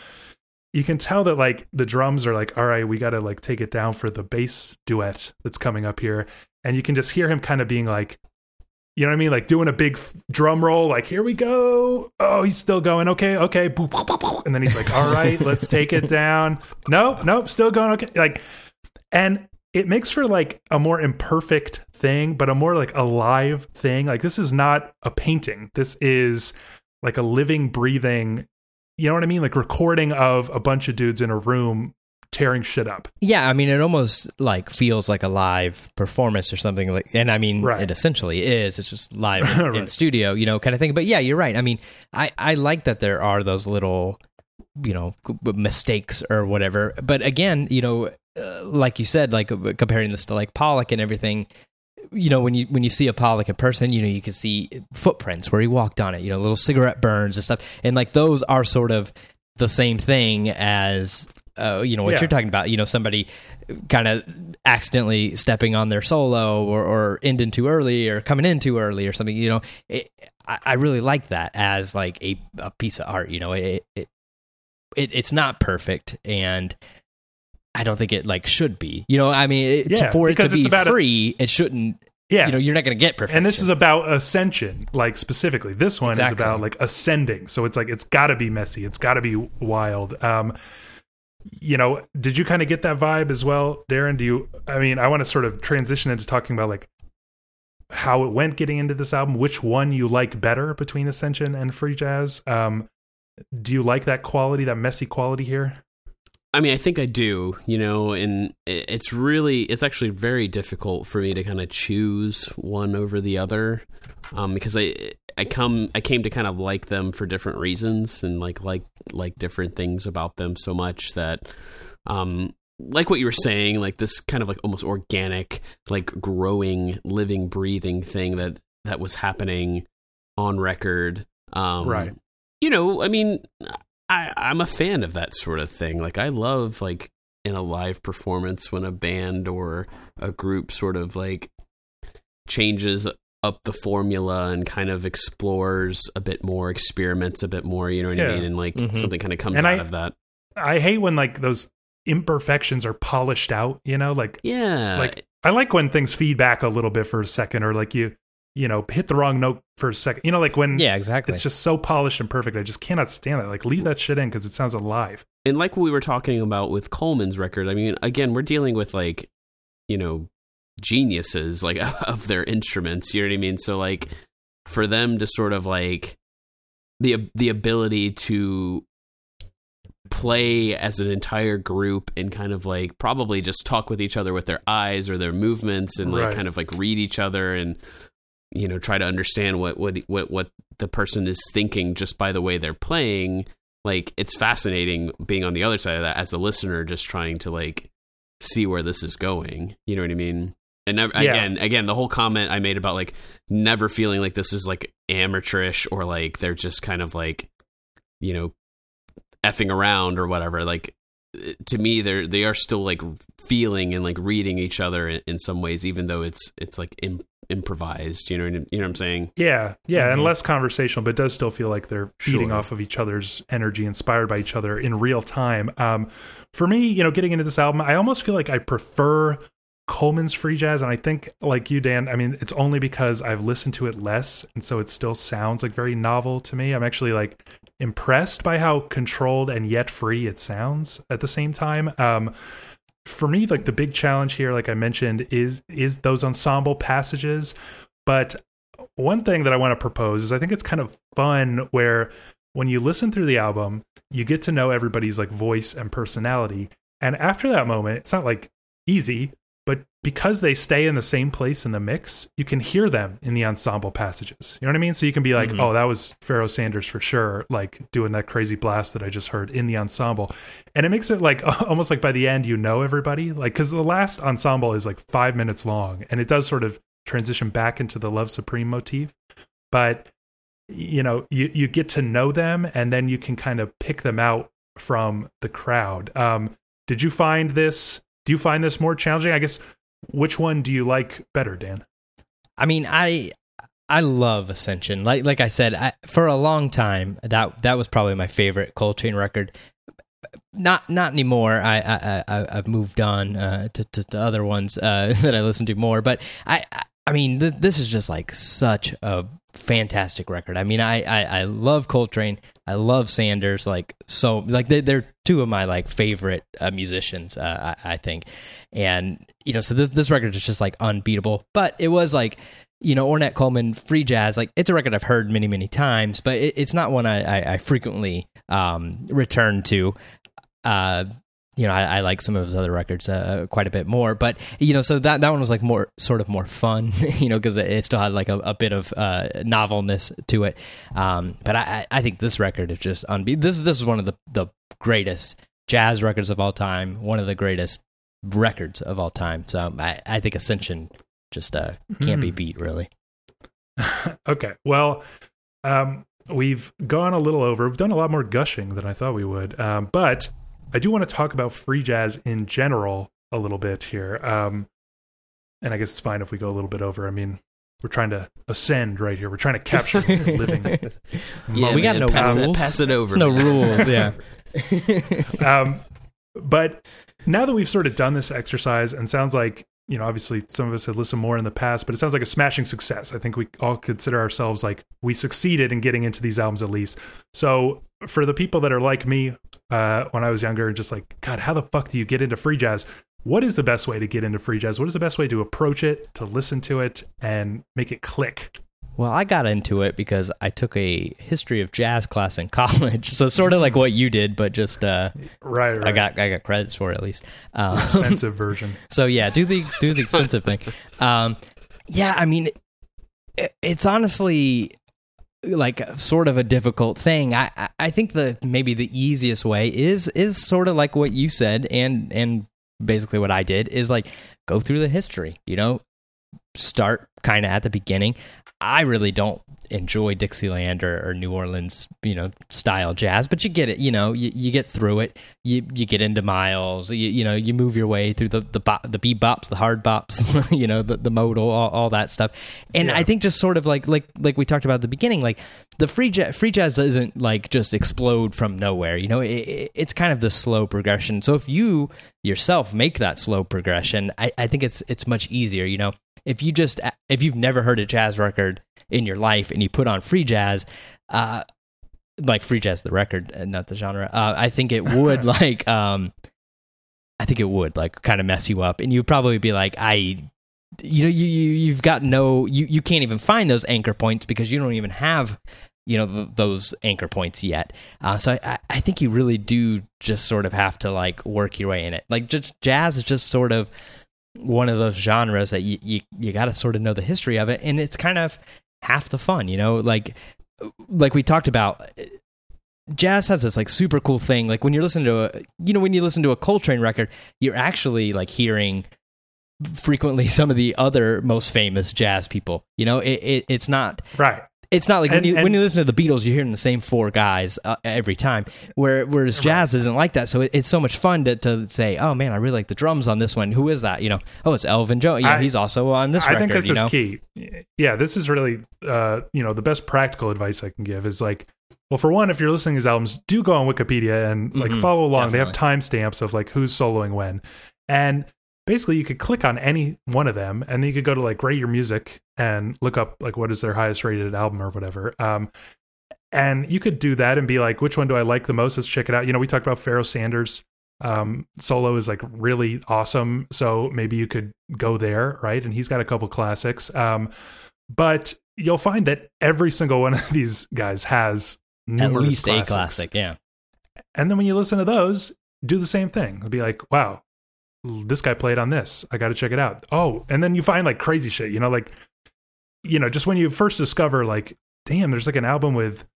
you can tell that like the drums are like, all right, we got to like take it down for the bass duet that's coming up here, and you can just hear him kind of being like, you know what I mean, like doing a big drum roll, like here we go. Oh, he's still going. Okay, okay, and then he's like, all right, let's take it down. Nope, nope, still going. Okay, like, and it makes for like a more imperfect thing, but a more like alive thing. Like this is not a painting. This is like a living, breathing. You know what I mean? Like recording of a bunch of dudes in a room tearing shit up. Yeah, I mean, it almost like feels like a live performance or something like, and I mean, Right. it essentially is. It's just live in, in studio, you know, kind of thing. But yeah, you're right. I mean, I I like that there are those little, you know, mistakes or whatever. But again, you know, uh, like you said, like uh, comparing this to like Pollock and everything. You know, when you when you see a Pollock in person, you know you can see footprints where he walked on it. You know, little cigarette burns and stuff, and like those are sort of the same thing as uh, you know what Yeah. you're talking about. You know, somebody kind of accidentally stepping on their solo or, or ending too early or coming in too early or something. You know, it, I, I really like that as like a, a piece of art. You know, it, it it it's not perfect and. I don't think it like should be. You know, I mean, it, to- Yeah, for it to because it's be about a- free, it shouldn't. Yeah. You know, you're not going to get perfection. and this is about ascension, like specifically. This one Exactly. is about like ascending. So it's like it's got to be messy. It's got to be wild. Um, you know, did you kind of get that vibe as well, Darren? Do you? I mean, I want to sort of transition into talking about like how it went getting into this album, which one you like better between Ascension and Free Jazz. Um, do you like that quality, that messy quality here? I mean, I think I do, you know, and it's really, it's actually very difficult for me to kind of choose one over the other, um, because I, I come, I came to kind of like them for different reasons and like, like, like different things about them so much that, um, like what you were saying, like this kind of like almost organic, like growing, living, breathing thing that, that was happening on record. Um, right. You know, I mean, I, I'm a fan of that sort of thing. Like I love like in a live performance when a band or a group sort of like changes up the formula and kind of explores a bit more, experiments a bit more, you know what yeah. I mean? And like mm-hmm. something kind of comes and out I, of that. I hate when like those imperfections are polished out, you know, like yeah. Like I like when things feed back a little bit for a second or like you you know, hit the wrong note for a second. You know, like when yeah, exactly. It's just so polished and perfect. I just cannot stand it. Like leave that shit in because it sounds alive. And like we were talking about with Coleman's record, I mean, again, we're dealing with like, you know, geniuses like of their instruments. You know what I mean? So like, for them to sort of like the the ability to play as an entire group and kind of like probably just talk with each other with their eyes or their movements and like right. kind of like read each other and you know try to understand what what what what the person is thinking just by the way they're playing like it's fascinating being on the other side of that as a listener just trying to like see where this is going you know what i mean and never, yeah. again again the whole comment i made about like never feeling like this is like amateurish or like they're just kind of like you know effing around or whatever like eh, to me they're they are still like feeling and like reading each other in, in some ways even though it's it's like in, improvised. You know, you know what I'm saying? Yeah, yeah, mm-hmm. and less conversational, but does still feel like they're feeding sure. off of each other's energy, inspired by each other in real time. Um, for me, you know, getting into this album, I almost feel like I prefer Coleman's free jazz, and I think, like you, Dan, I mean, it's only because I've listened to it less, and so it still sounds like very novel to me. I'm actually like impressed by how controlled and yet free it sounds at the same time. Um, for me like the big challenge here like i mentioned is is those ensemble passages. But one thing that i want to propose is i think it's kind of fun where when you listen through the album you get to know everybody's like voice and personality. And after that moment it's not like easy but because they stay in the same place in the mix, you can hear them in the ensemble passages. You know what I mean? So you can be like, mm-hmm. oh, that was Pharoah Sanders for sure, like doing that crazy blast that I just heard in the ensemble. And it makes it like almost like by the end, you know everybody. Like, because the last ensemble is like five minutes long and it does sort of transition back into the Love Supreme motif. But, you know, you, you get to know them and then you can kind of pick them out from the crowd. Um, did you find this? Do you find this more challenging? I guess which one do you like better, Dan? I mean, I I love Ascension. Like like I said, I, for a long time that that was probably my favorite Coltrane record. Not not anymore. I I, I have moved on uh, to, to, to other ones uh, that I listen to more. But I I mean, th- this is just like such a fantastic record. I mean, I, I, I love Coltrane. I love Sanders. Like so, like they, are two of my like favorite uh, musicians. Uh, I, I, think, and you know, so this this record is just like unbeatable. But it was like you know, Ornette Coleman, free jazz. Like it's a record I've heard many many times, but it, it's not one I, I, I frequently um, return to. Uh, you know, I, I, like some of his other records uh, quite a bit more. But you know, so that that one was like more sort of more fun, you know, because it still had like a, a bit of uh, novelness to it. Um, but I, I think this record is just unbe- this this is one of the the greatest jazz records of all time, one of the greatest records of all time. So I, I think Ascension just uh, can't mm. be hmm. beat, really. okay, well. Um, we've gone a little over. We've done a lot more gushing than I thought we would. Um, but I do want to talk about free jazz in general a little bit here. Um, and I guess it's fine if we go a little bit over. I mean, we're trying to ascend right here. We're trying to capture living. yeah, we got no pass rules. It, pass it over. no rules. Yeah. um, but now that we've sort of done this exercise, and sounds like you know, obviously some of us had listened more in the past, but it sounds like a smashing success. I think we all consider ourselves like we succeeded in getting into these albums at least. So for the people that are like me, uh, when I was younger, just like, God, how the fuck do you get into free jazz? what is the best way to get into free jazz? What is the best way to approach it, to listen to it, and make it click? Well, I got into it because I took a history of jazz class in college, so sort of like what you did, but just uh, right, right. I got I got credits for it at least. Um, expensive version. So yeah, do the do the expensive thing. Um, yeah, I mean, it, it's honestly like uh, sort of a difficult thing. I I think the maybe the easiest way is is sort of like what you said, and and basically what I did is like go through the history. You know, start kind of at the beginning. I really don't enjoy Dixieland or, or, New Orleans, you know, style jazz, but you get it. You know, you, you get through it. You you get into Miles. You, you know, you move your way through the the bop, the bebops, the hard bops, you know, the the modal, all, all that stuff. And yeah. I think just sort of like like like we talked about at the beginning, like the free jazz, free jazz doesn't like just explode from nowhere. You know, it, it's kind of the slow progression. So if you yourself make that slow progression, I, I think it's it's much easier. You know, if you just if you've never heard a jazz record in your life and you put on free jazz, uh, like free jazz, the record, uh, not the genre, uh, I think it would like, um, I think it would like kind of mess you up, and you'd probably be like, I, you know, you, you you've got no, you you can't even find those anchor points because you don't even have you know th- those anchor points yet. Uh, so I, I think you really do just sort of have to like work your way in it. Like just jazz is just sort of one of those genres that you you, you got to sort of know the history of it, and it's kind of half the fun. You know, like like we talked about. Jazz has this like super cool thing. Like when you're listening to a, you know, when you listen to a Coltrane record, you're actually like hearing frequently some of the other most famous jazz people. You know, it, it it's not right. It's not like and, when you and, when you listen to the Beatles, you're hearing the same four guys uh, every time. Where whereas jazz right. isn't like that, so it, it's so much fun to, to say, oh man, I really like the drums on this one. Who is that? You know, oh it's Elvin Jones. Yeah, he's also on this. I record, think this is know? key. Yeah, this is really uh, you know the best practical advice I can give is like well, for one, if you're listening to his albums, do go on Wikipedia and like mm-hmm, follow along. Definitely. They have timestamps of like who's soloing when. And basically you could click on any one of them and then you could go to like rate your music and look up like what is their highest rated album or whatever. Um, and you could do that and be like which one do i like the most? Let's check it out. You know we talked about pharoah sanders um, solo is like really awesome so maybe you could go there right? And he's got a couple classics. Um, but you'll find that every single one of these guys has at least classics. a classic yeah. And then when you listen to those do the same thing. It'll be like wow this guy played on this. I got to check it out. Oh, and then you find like crazy shit, you know, like, you know, just when you first discover, like, damn, there's like an album with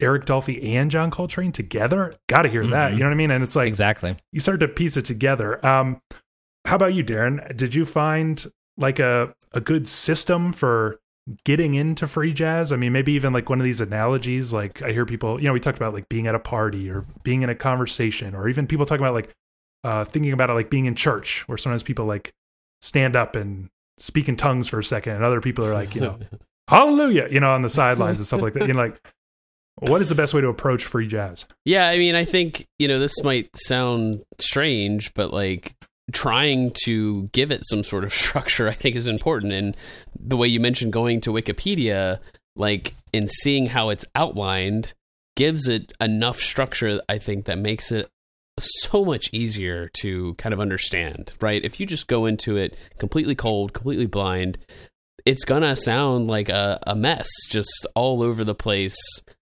Eric Dolphy and John Coltrane together. Got to hear mm-hmm. that. You know what I mean? And it's like, exactly. You start to piece it together. Um, how about you, Darren? Did you find like a, a good system for getting into free jazz? I mean, maybe even like one of these analogies. Like I hear people, you know, we talked about like being at a party or being in a conversation, or even people talking about like uh, thinking about it like being in church, where sometimes people like stand up and speak in tongues for a second, and other people are like, you know, hallelujah, you know, on the sidelines and stuff like that. You know, like, what is the best way to approach free jazz? Yeah, I mean, I think, you know, this might sound strange, but like trying to give it some sort of structure, I think is important. And the way you mentioned going to Wikipedia, like, and seeing how it's outlined gives it enough structure, I think, that makes it so much easier to kind of understand, right? If you just go into it completely cold, completely blind, it's gonna sound like a, a mess, just all over the place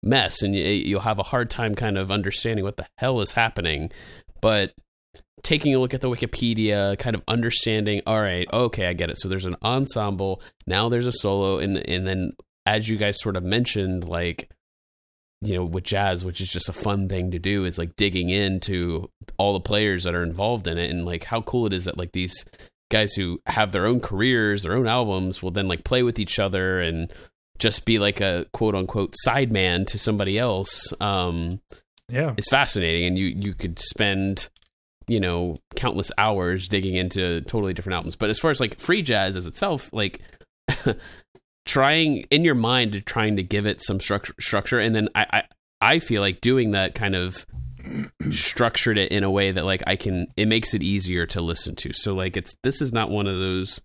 mess, and you'll have a hard time kind of understanding what the hell is happening. But taking a look at the Wikipedia, kind of understanding, all right, okay, I get it. So there's an ensemble, now there's a solo, and and then as you guys sort of mentioned, like you know with jazz which is just a fun thing to do is like digging into all the players that are involved in it. And like how cool it is that like these guys who have their own careers their own albums will then like play with each other and just be like a quote unquote sideman to somebody else um yeah. it's fascinating. And you you could spend you know countless hours digging into totally different albums. But as far as like free jazz as itself like trying in your mind to trying to give it some structure structure and then I, I I feel like doing that kind of structured it in a way that like I can it makes it easier to listen to. So like it's this is not one of those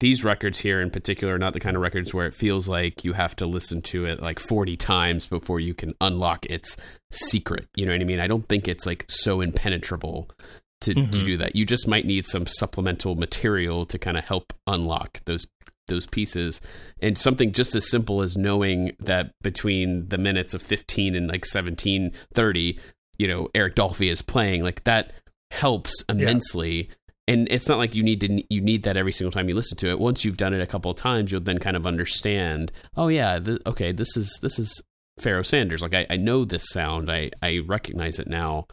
these records here in particular are not the kind of records where it feels like you have to listen to it like 40 times before you can unlock its secret. You know what I mean? I don't think it's like so impenetrable to, to Mhm. do that. You just might need some supplemental material to kind of help unlock those those pieces. And something just as simple as knowing that between the minutes of 15 and like 17 30, you know, Eric Dolphy is playing, like that helps immensely. And it's not like you need to you need that every single time you listen to it. Once you've done it a couple of times, you'll then kind of understand. Oh yeah, th- okay, this is this is Pharoah Sanders. Like I, I know this sound. I I recognize it now.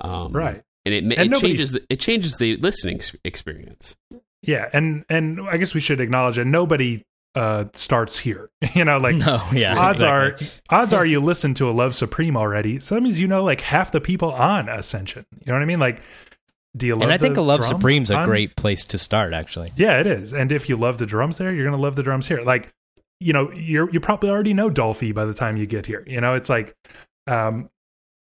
Um, Right. and it, And it changes the, it changes the listening experience. Yeah, and and I guess we should acknowledge that nobody uh starts here. You know, like no, yeah. odds exactly. are odds are you listen to a Love Supreme already. So that means you know like half the people on Ascension. You know what I mean? Like do you love and I think a Love Supreme's a on- great place to start. Actually, Yeah, it is. And if you love the drums there, you're gonna love the drums here. Like, you know, you're you probably already know Dolphy by the time you get here. You know, it's like um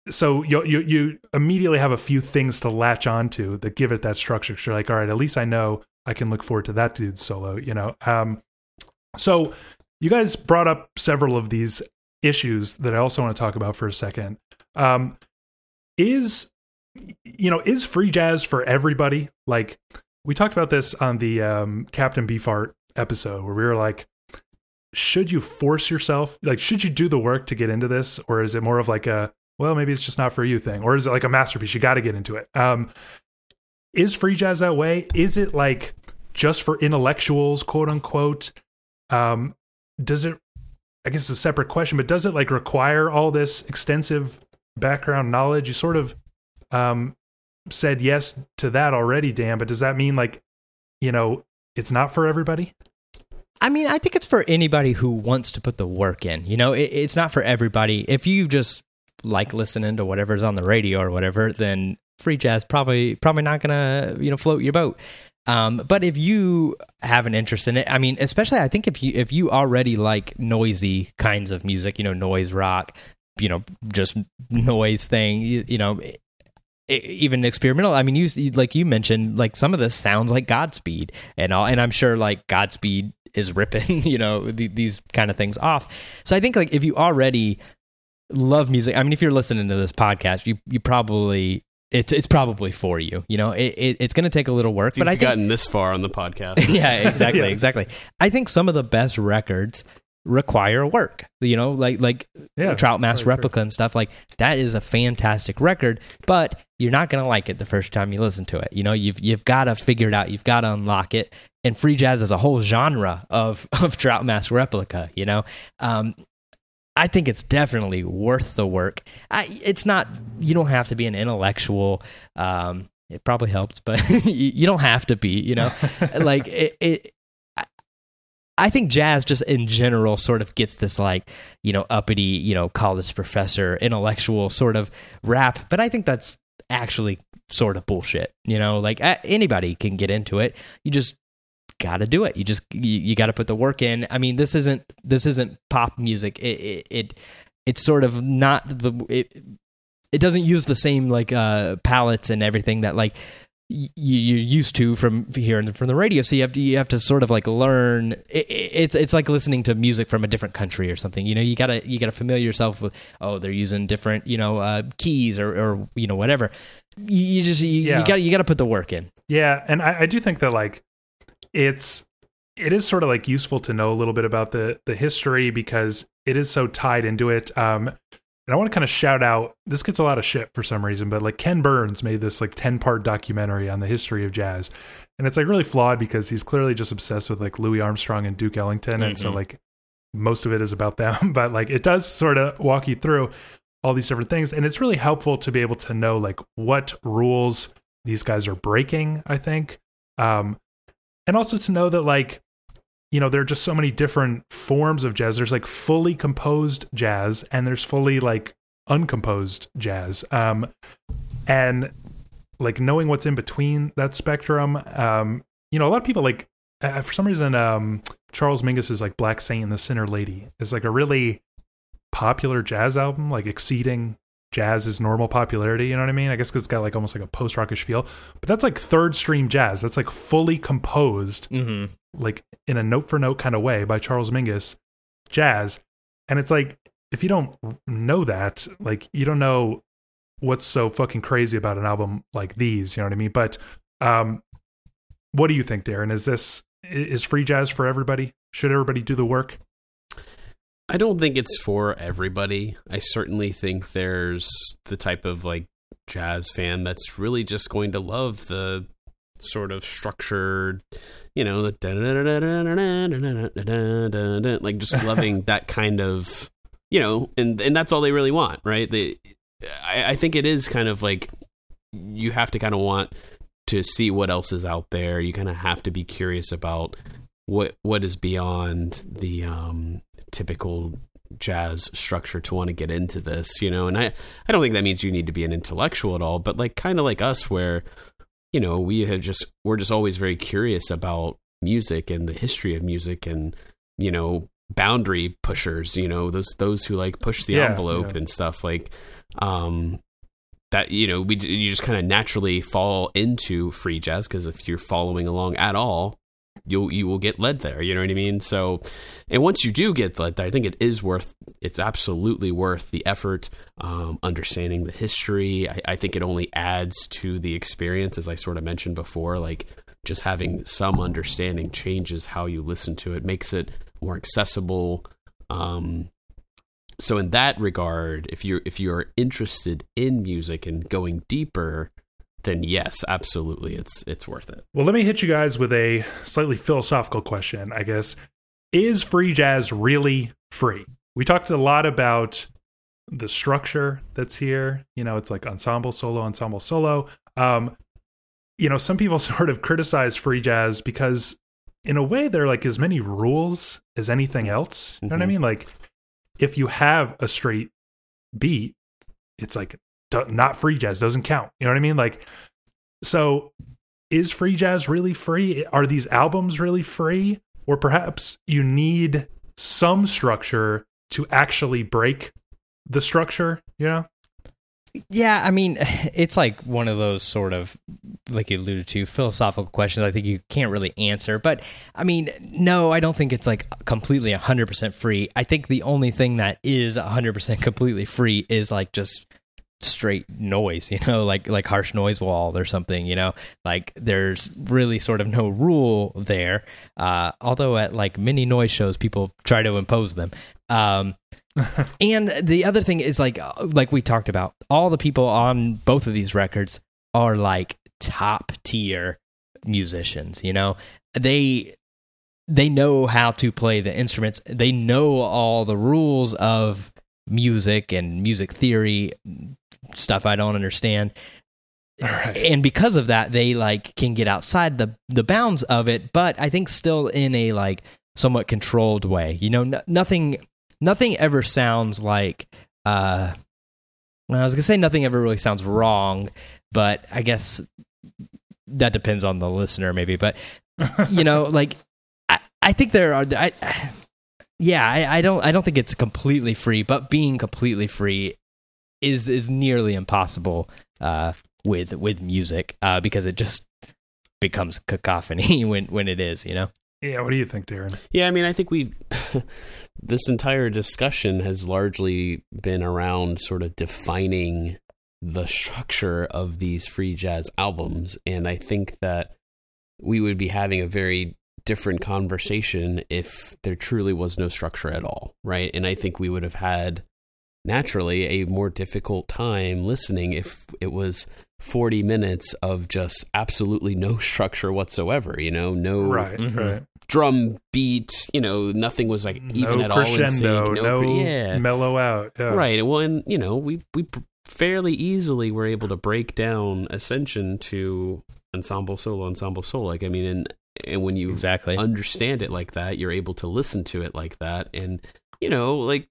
so you you you immediately have a few things to latch onto that give it that structure. So you're like, all right, at least I know I can look forward to that dude's solo, you know. Um so you guys brought up several of these issues that I also want to talk about for a second. Um is you know, is free jazz for everybody? Like we talked about this on the um, Captain Beefheart episode where we were like, should you force yourself? Like, should you do the work to get into this, or is it more of like a well, maybe it's just not for you thing, or is it like a masterpiece? You got to get into it. Um, is free jazz that way? Is it like just for intellectuals, quote unquote? Um, does it? I guess it's a separate question, but does it like require all this extensive background knowledge? You sort of um, said yes to that already, Dan. But does that mean like, you know, it's not for everybody? I mean, I think it's for anybody who wants to put the work in. You know, it, it's not for everybody. If you just like listening to whatever's on the radio or whatever, then free jazz probably probably not gonna you know float your boat. Um, but if you have an interest in it, I mean, especially I think if you if you already like noisy kinds of music, you know, noise rock, you know, just noise thing, you, you know, even experimental. I mean, you like you mentioned, like some of this sounds like Godspeed and all, and I'm sure like Godspeed is ripping, you know, the, these kind of things off. So I think like if you already love music, I mean, if you're listening to this podcast, you you probably it's it's probably for you. You know, it, it it's going to take a little work, If but I've gotten this far on the podcast. yeah, exactly, Yeah. exactly. I think some of the best records require work. You know, like like Yeah, Trout Mass very true. Replica and stuff like that is a fantastic record, but you're not gonna like it the first time you listen to it. You know, you've you've got to figure it out. You've got to unlock it. And free jazz is a whole genre of of Trout Mass Replica. You know, um, I think it's definitely worth the work. I, it's not. You don't have to be an intellectual. Um, it probably helps, but you, you don't have to be. You know, like it. it I- I think jazz just in general sort of gets this like, you know, uppity, you know, college professor, intellectual sort of rap, but I think that's actually sort of bullshit. You know, like anybody can get into it. You just got to do it. You just you, you got to put the work in. I mean, this isn't this isn't pop music. It it, it it's sort of not the it, it doesn't use the same like uh palettes and everything that like you, you're used to from hearing from the radio. So you have to you have to sort of like learn. It, it- it's it's like listening to music from a different country or something. You know, you gotta you gotta familiar yourself with. Oh, they're using different you know uh, keys or or you know whatever. You, you just you, Yeah. you gotta you gotta put the work in. Yeah, and I, I do think that like it's it is sort of like useful to know a little bit about the the history because it is so tied into it. Um, and I want to kind of shout out. This gets a lot of shit for some reason, but like Ken Burns made this like ten part documentary on the history of jazz, and it's like really flawed because he's clearly just obsessed with like Louis Armstrong and Duke Ellington, and so Mhm. like most of it is about them, but like it does sort of walk you through all these different things, and it's really helpful to be able to know like what rules these guys are breaking. I think, um, and also to know that like you know there are just so many different forms of jazz. There's like fully composed jazz and there's fully like uncomposed jazz. Um and like knowing what's in between that spectrum um you know a lot of people like uh, for some reason um charles mingus's like black saint and the sinner lady is like a really popular jazz album like exceeding jazz's normal popularity you know what i mean i guess because it's got like almost like a post-rockish feel but that's like third stream jazz that's like fully composed Mm-hmm. like in a note for note kind of way by Charles Mingus jazz and it's like if you don't know that like you don't know what's so fucking crazy about an album like these. You know what I mean? But um, what do you think, Darren? Is this is free jazz for everybody? Should everybody do the work? I don't think it's for everybody. I certainly think there's the type of like jazz fan that's really just going to love the sort of structured, you know, the like just loving that kind of, you know, and and that's all they really want, right? They, I, I think it is kind of like you have to kind of want to see what else is out there. You kind of have to be curious about what what is beyond the um, typical jazz structure to want to get into this, you know. And I I don't think that means you need to be an intellectual at all, but like kind of like us where you know, we have just we're just always very curious about music and the history of music and you know, boundary pushers, you know, those those who like push the Yeah, envelope yeah. and stuff like um that you know we you just kind of naturally fall into free jazz because if you're following along at all you'll you will get led there you know what i mean? So and once you do get led there i think it is worth it's absolutely worth the effort um, understanding the history. I, I think it only adds to the experience as i sort of mentioned before like just having some understanding changes how you listen to it makes it more accessible. Um, so in that regard if you're if you're interested in music and going deeper then yes absolutely it's it's worth it Well, let me hit you guys with a slightly philosophical question, I guess. Is free jazz really free? We talked a lot about the structure that's here. You know, it's like ensemble, solo, ensemble, solo. Um, you know, some people sort of criticize free jazz because, in a way, there are like as many rules as anything else. You know what I Mhm. mean? Like, if you have a straight beat, it's like not free jazz, doesn't count. You know what I mean? Like, so is free jazz really free? Are these albums really free? Or perhaps you need some structure to actually break the structure, you know? Yeah, I mean, it's like one of those sort of, like you alluded to, philosophical questions I think you can't really answer. But I mean, no, I don't think it's like completely 100% free. I think the only thing that is 100% completely free is like just straight noise, you know, like like harsh noise wall or something, you know. Like there's really sort of no rule there. Uh although at like many noise shows people try to impose them. Um and the other thing is like uh, like we talked about, all the people on both of these records are like top tier musicians, you know. They they know how to play the instruments. They know all the rules of music and music theory stuff I don't understand. Right. And because of that, they like can get outside the the bounds of it, but I think still in a like somewhat controlled way. You know, n- nothing nothing ever sounds like uh well, I was gonna say nothing ever really sounds wrong, but I guess that depends on the listener, maybe. But you know, like I, I think there are. I, yeah, I, I don't. I don't think it's completely free, but being completely free is is nearly impossible uh, with with music uh, because it just becomes cacophony when when it is. You know. yeah, what do you think, Darren? Yeah, I mean, I think we this entire discussion has largely been around sort of defining the structure of these free jazz albums, and I think that we would be having a very different conversation if there truly was no structure at all, right? And I think we would have had naturally a more difficult time listening if it was 40 minutes of just absolutely no structure whatsoever, you know, no Right, Mhm. right. drum beat, you know, nothing was like even no at all in crescendo, sync. no, cre- yeah. mellow out. Yeah. Right. Well, and you know, we we fairly easily were able to break down Ascension to ensemble solo, ensemble solo. Like I mean, and and when you Exactly. understand it like that, you're able to listen to it like that, and you know, like,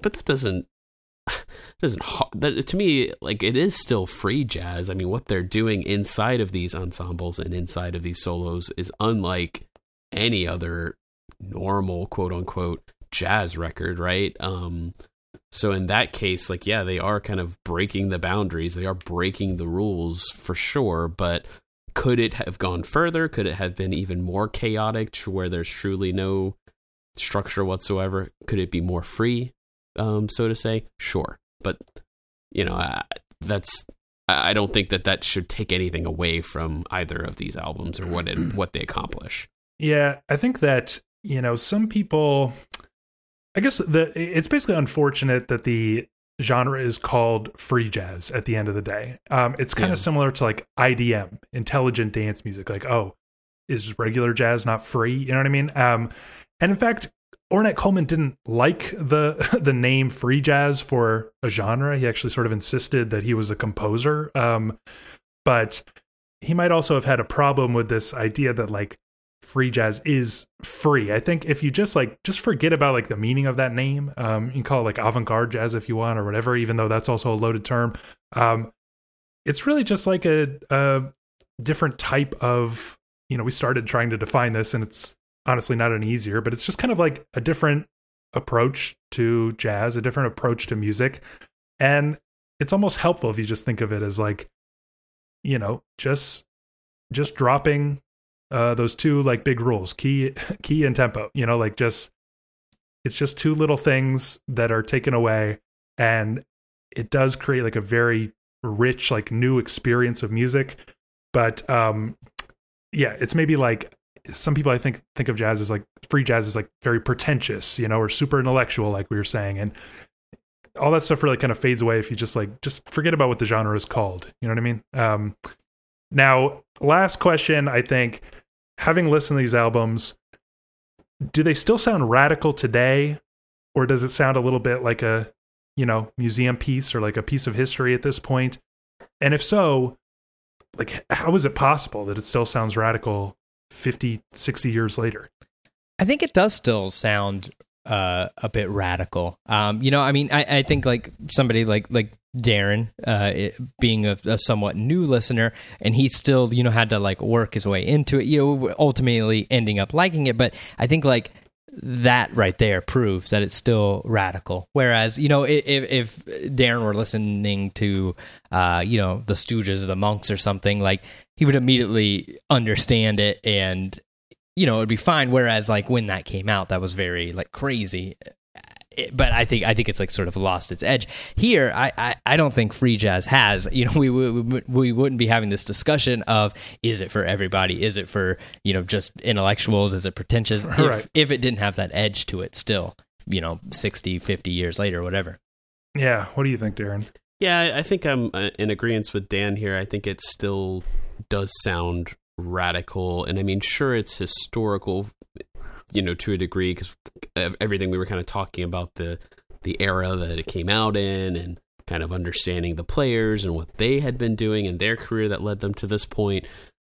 but that doesn't doesn't that to me like it is still free jazz. I mean, what they're doing inside of these ensembles and inside of these solos is unlike any other normal quote unquote jazz record, right? Um so in that case, like yeah, they are kind of breaking the boundaries. They are breaking the rules for sure, but could it have gone further? Could it have been even more chaotic to where there's truly no structure whatsoever? Could it be more free, um, so to say? Sure. But you know, uh, that's I don't think that that should take anything away from either of these albums or what it what they accomplish. Yeah, I think that you know some people. I guess the it's basically unfortunate that the genre is called free jazz at the end of the day. Um, it's kind Yeah. of similar to like IDM, intelligent dance music. Like, oh, is regular jazz not free? You know what I mean? Um, and in fact, Ornette Coleman didn't like the the name free jazz for a genre. He actually sort of insisted that he was a composer. Um, but he might also have had a problem with this idea that like free jazz is free. I think if you just like just forget about like the meaning of that name, um, you can call it like avant-garde jazz if you want or whatever, even though that's also a loaded term. Um, it's really just like a, a different type of you know we started trying to define this and it's honestly not any easier, but it's just kind of like a different approach to jazz, a different approach to music, and it's almost helpful if you just think of it as like you know just just dropping uh those two like big rules key key and tempo you know like just it's just two little things that are taken away and it does create like a very rich like new experience of music but um yeah it's maybe like some people i think think of jazz as like free jazz is like very pretentious you know or super intellectual like we were saying and all that stuff really kind of fades away if you just like just forget about what the genre is called you know what i mean? Um now last question i think having listened to these albums do they still sound radical today or does it sound a little bit like a you know museum piece or like a piece of history at this point? and if so like how is it possible that it still sounds radical 50 60 years later I think it does still sound uh, a bit radical. Um, you know, I mean, I, I think like somebody like like Darren, uh, it, being a, a somewhat new listener, and he still you know had to like work his way into it. You know, ultimately ending up liking it. But I think like that right there proves that it's still radical. Whereas, you know, if, if Darren were listening to, uh, you know, the Stooges or the Monks or something, like he would immediately understand it and, you know, it'd be fine. Whereas, like when that came out, that was very like crazy. It- but I think I think it's like sort of lost its edge here. I, I, I don't think free jazz has. You know, we, we we we wouldn't be having this discussion of is it for everybody? Is it for you know just intellectuals? Is it pretentious? If, Right. if it didn't have that edge to it, still, you know, 60, 50 years later, whatever. yeah what do you think darren Yeah, I- I think I'm uh, in agreement with Dan here. I think it still does sound radical, and I mean, sure, it's historical, you know, to a degree because everything we were kind of talking about the the era that it came out in, and kind of understanding the players and what they had been doing in their career that led them to this point.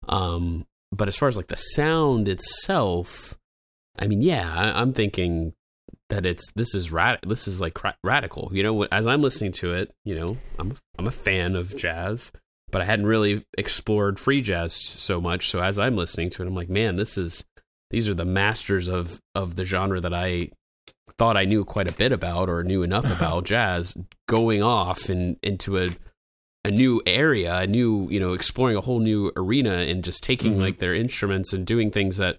Um, but as far as like the sound itself, I mean, yeah, I, I'm thinking that it's this is rad this is like ra- radical you know as i'm listening to it you know i'm i'm a fan of jazz but i hadn't really explored free jazz so much so as i'm listening to it i'm like man this is these are the masters of of the genre that i thought i knew quite a bit about or knew enough about jazz going off and into a a new area a new you know exploring a whole new arena and just taking Mhm. like their instruments and doing things that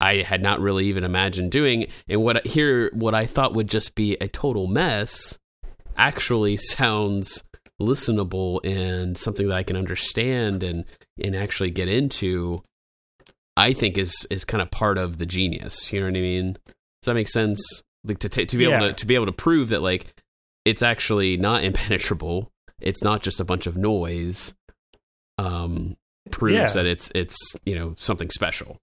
I had not really even imagined doing. And what here, what I thought would just be a total mess, actually sounds listenable and something that I can understand and and actually get into. I think is is kind of part of the genius. You know what I mean? Does that make sense? Like to ta- to be able to to be able to prove that like it's actually not impenetrable. It's not just a bunch of noise. Um, proves Yeah. that it's it's you know something special.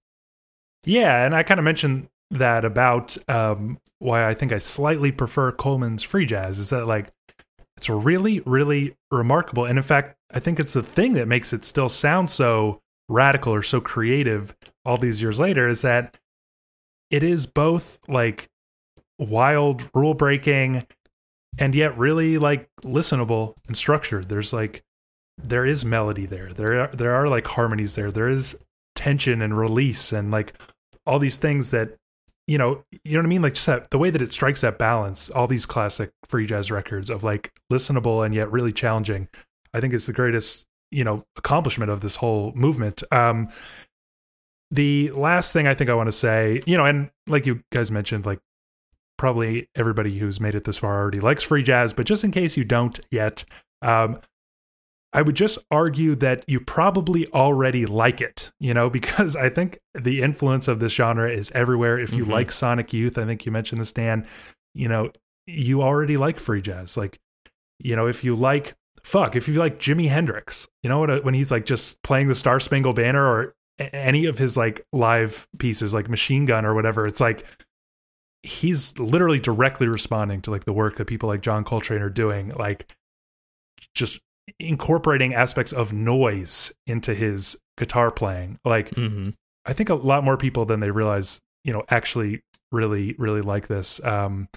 Yeah, and I kind of mentioned that about um, why I think I slightly prefer Coleman's free jazz is that like it's really, really remarkable, and in fact, I think it's the thing that makes it still sound so radical or so creative all these years later is that it is both like wild, rule breaking, and yet really like listenable and structured. There's like there is melody there. There are, there are like harmonies there. There is tension and release and like all these things that you know you know what i mean like just that the way that it strikes that balance all these classic free jazz records of like listenable and yet really challenging i think it's the greatest you know accomplishment of this whole movement um the last thing i think i want to say you know and like you guys mentioned like probably everybody who's made it this far already likes free jazz, but just in case you don't yet, um, I would just argue that you probably already like it, you know, because I think the influence of this genre is everywhere. If you Mhm. like Sonic Youth, I think you mentioned this, Dan, you know, you already like free jazz. Like, you know, if you like, fuck, if you like Jimi Hendrix, you know, when, when he's like just playing the Star Spangled Banner or any of his like live pieces, like Machine Gun or whatever, it's like, he's literally directly responding to like the work that people like John Coltrane are doing, like just incorporating aspects of noise into his guitar playing. Like Mm-hmm. I think a lot more people than they realize, you know, actually really really like this. Um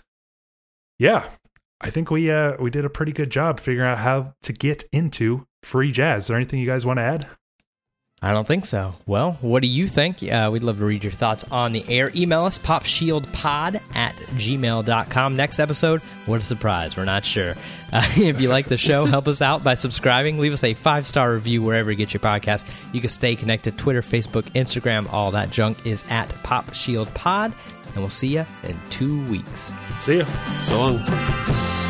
yeah, I think we uh we did a pretty good job figuring out how to get into free jazz. Is there anything you guys want to add? I don't think so. Well, what do you think? Uh, we'd love to read your thoughts on the air. Email us, popshieldpod at gmail.com. Next episode, what a surprise. We're not sure. Uh, if you like the show, help us out by subscribing. Leave us a five star review wherever you get your podcast. You can stay connected Twitter, Facebook, Instagram. All that junk is at popshieldpod. And we'll see you in two weeks. See ya. So long.